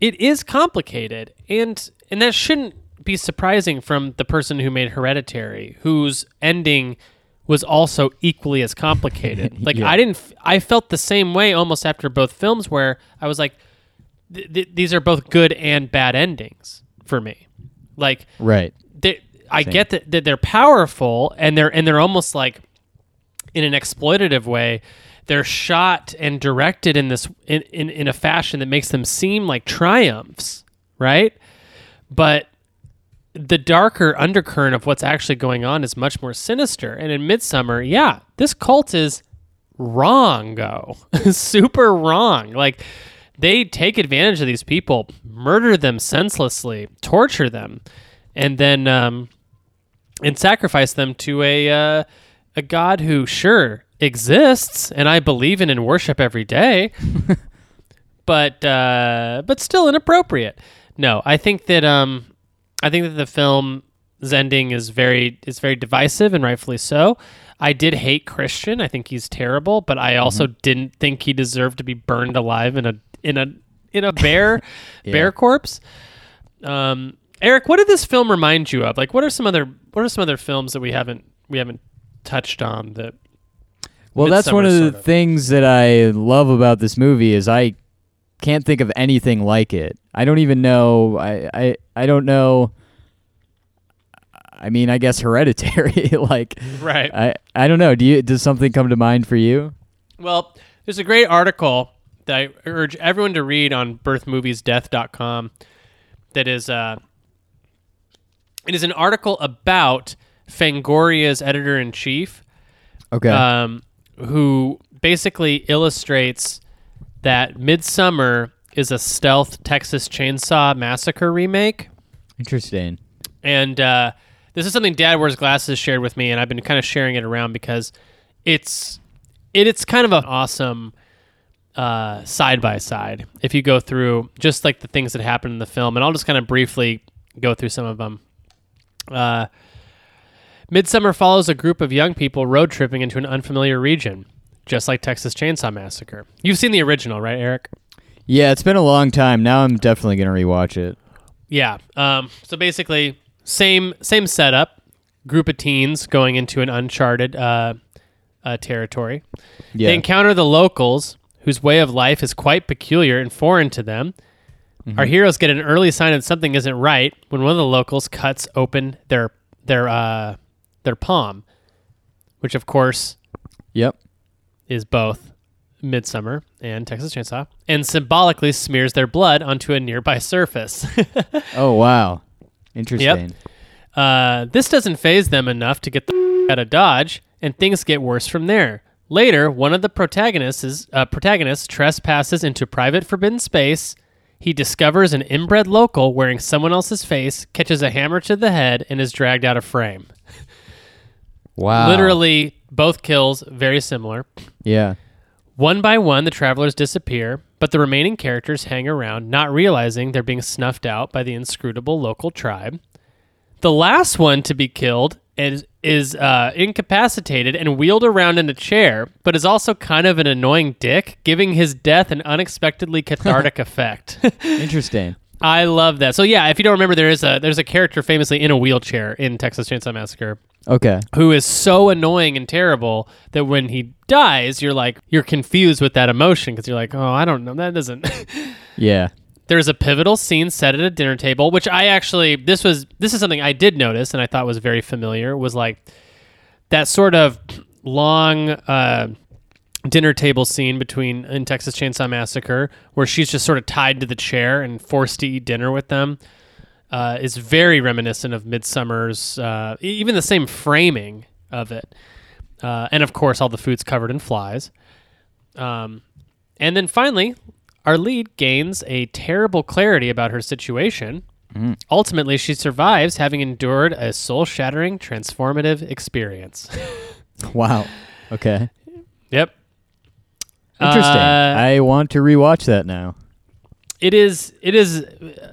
it is complicated and and that shouldn't be surprising from the person who made Hereditary, whose ending was also equally as complicated. like Yeah. I didn't f- I felt the same way almost after both films where I was like th- th- these are both good and bad endings for me. Like Right. they, I Same. get that, that they're powerful and they're and they're almost like in an exploitative way. They're shot and directed in this in, in, in a fashion that makes them seem like triumphs, right? But the darker undercurrent of what's actually going on is much more sinister. And in Midsommar, yeah, this cult is wrong, go super wrong. Like they take advantage of these people, murder them senselessly, torture them, and then um, and sacrifice them to a uh, a god who sure exists and I believe in and worship every day, but uh, but still inappropriate. No, I think that um, I think that the film's ending is very is very divisive and rightfully so. I did hate Christian. I think he's terrible, but I also didn't think he deserved to be burned alive in a in a in a bear Yeah. bear corpse. Um, Eric, what did this film remind you of? Like, what are some other what are some other films that we haven't we haven't touched on that? Well, that's one of the sort of. things that I love about this movie is I can't think of anything like it. I don't even know. I I, I don't know. I mean, I guess Hereditary. like, Right. I I don't know. Do you does something come to mind for you? Well, there's a great article that I urge everyone to read on birthmoviesdeath.com that is uh it is an article about Fangoria's editor in chief Okay. um, who basically illustrates that Midsommar is a stealth Texas Chainsaw Massacre remake. Interesting. And uh, this is something Dad Wears Glasses shared with me, and I've been kind of sharing it around because it's it, it's kind of an awesome uh, side by side. If you go through just like the things that happen in the film, and I'll just kind of briefly go through some of them. Uh, Midsommar follows a group of young people road tripping into an unfamiliar region, just like Texas Chainsaw Massacre. You've seen the original, right, Eric? Yeah, it's been a long time. Now I'm definitely gonna rewatch it. Yeah. Um, so basically, same same setup. Group of teens going into an uncharted uh, uh, territory. Yeah. They encounter the locals, whose way of life is quite peculiar and foreign to them. Our heroes get an early sign that something isn't right when one of the locals cuts open their their uh, their palm, which of course Yep. is both Midsommar and Texas Chainsaw, and symbolically smears their blood onto a nearby surface. Oh wow. Interesting. Uh, this doesn't phase them enough to get the out of Dodge, and things get worse from there. Later, one of the protagonists, is, uh, protagonists trespasses into private forbidden space. He discovers an inbred local wearing someone else's face, catches a hammer to the head, and is dragged out of frame. Wow. Literally, both kills very similar. Yeah. One by one, the travelers disappear, but the remaining characters hang around, not realizing they're being snuffed out by the inscrutable local tribe. The last one to be killed is is uh, incapacitated and wheeled around in a chair, but is also kind of an annoying dick, giving his death an unexpectedly cathartic effect. Interesting. I love that. So yeah, if you don't remember, there is a there's a character famously in a wheelchair in Texas Chainsaw Massacre Okay. who is so annoying and terrible that when he dies, you're like you're confused with that emotion because you're like, oh, I don't know, that doesn't. Yeah. There's a pivotal scene set at a dinner table, which I actually this was this is something I did notice and I thought was very familiar. Was like that sort of long uh, dinner table scene between in Texas Chainsaw Massacre, where she's just sort of tied to the chair and forced to eat dinner with them. Uh, is very reminiscent of Midsommar's, uh, even the same framing of it. uh, and of course, all the food's covered in flies. Um, and then finally, our lead gains a terrible clarity about her situation. Ultimately, she survives, having endured a soul-shattering, transformative experience. Wow. Okay. yep. Interesting. Uh, I want to rewatch that now. it is it is uh,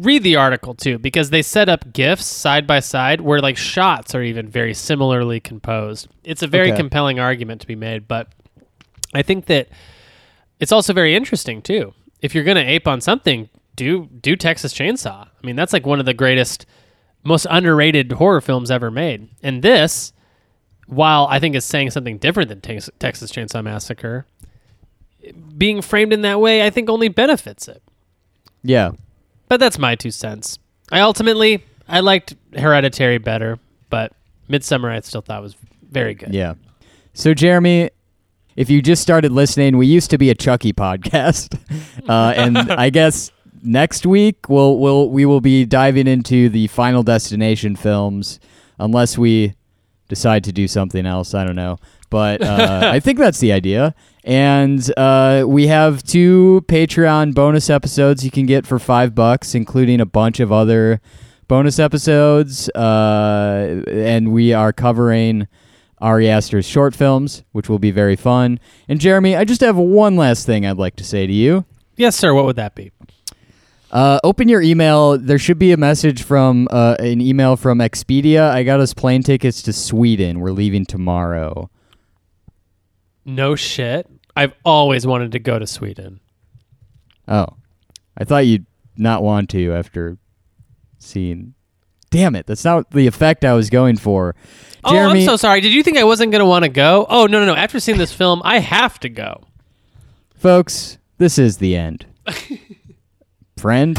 read the article too because they set up gifs side by side where like shots are even very similarly composed it's a very Okay. compelling argument to be made but i think that it's also very interesting too if you're going to ape on something do do texas chainsaw i mean that's like one of the greatest most underrated horror films ever made and this while i think is saying something different than texas chainsaw massacre being framed in that way i think only benefits it Yeah. but that's my two cents. I ultimately I liked Hereditary better, but Midsommar I still thought was very good. Yeah. So, Jeremy, if you just started listening, we used to be a Chucky podcast, uh, and I guess next week we'll we'll we will be diving into the Final Destination films, unless we decide to do something else. I don't know, but uh, I think that's the idea. And uh, we have two Patreon bonus episodes you can get for five bucks, including a bunch of other bonus episodes. Uh, and we are covering Ari Aster's short films, which will be very fun. And Jeremy, I just have one last thing I'd like to say to you. Yes, sir. What would that be? Uh, open your email. There should be a message from uh, an email from Expedia. I got us plane tickets to Sweden. We're leaving tomorrow. No shit. I've always wanted to go to Sweden. Oh, I thought you'd not want to after seeing. Damn it! That's not the effect I was going for. oh, I'm so sorry. Did you think I wasn't going to want to go? Oh, no, no, no. After seeing this film, I have to go. folks, this is the end. Friend.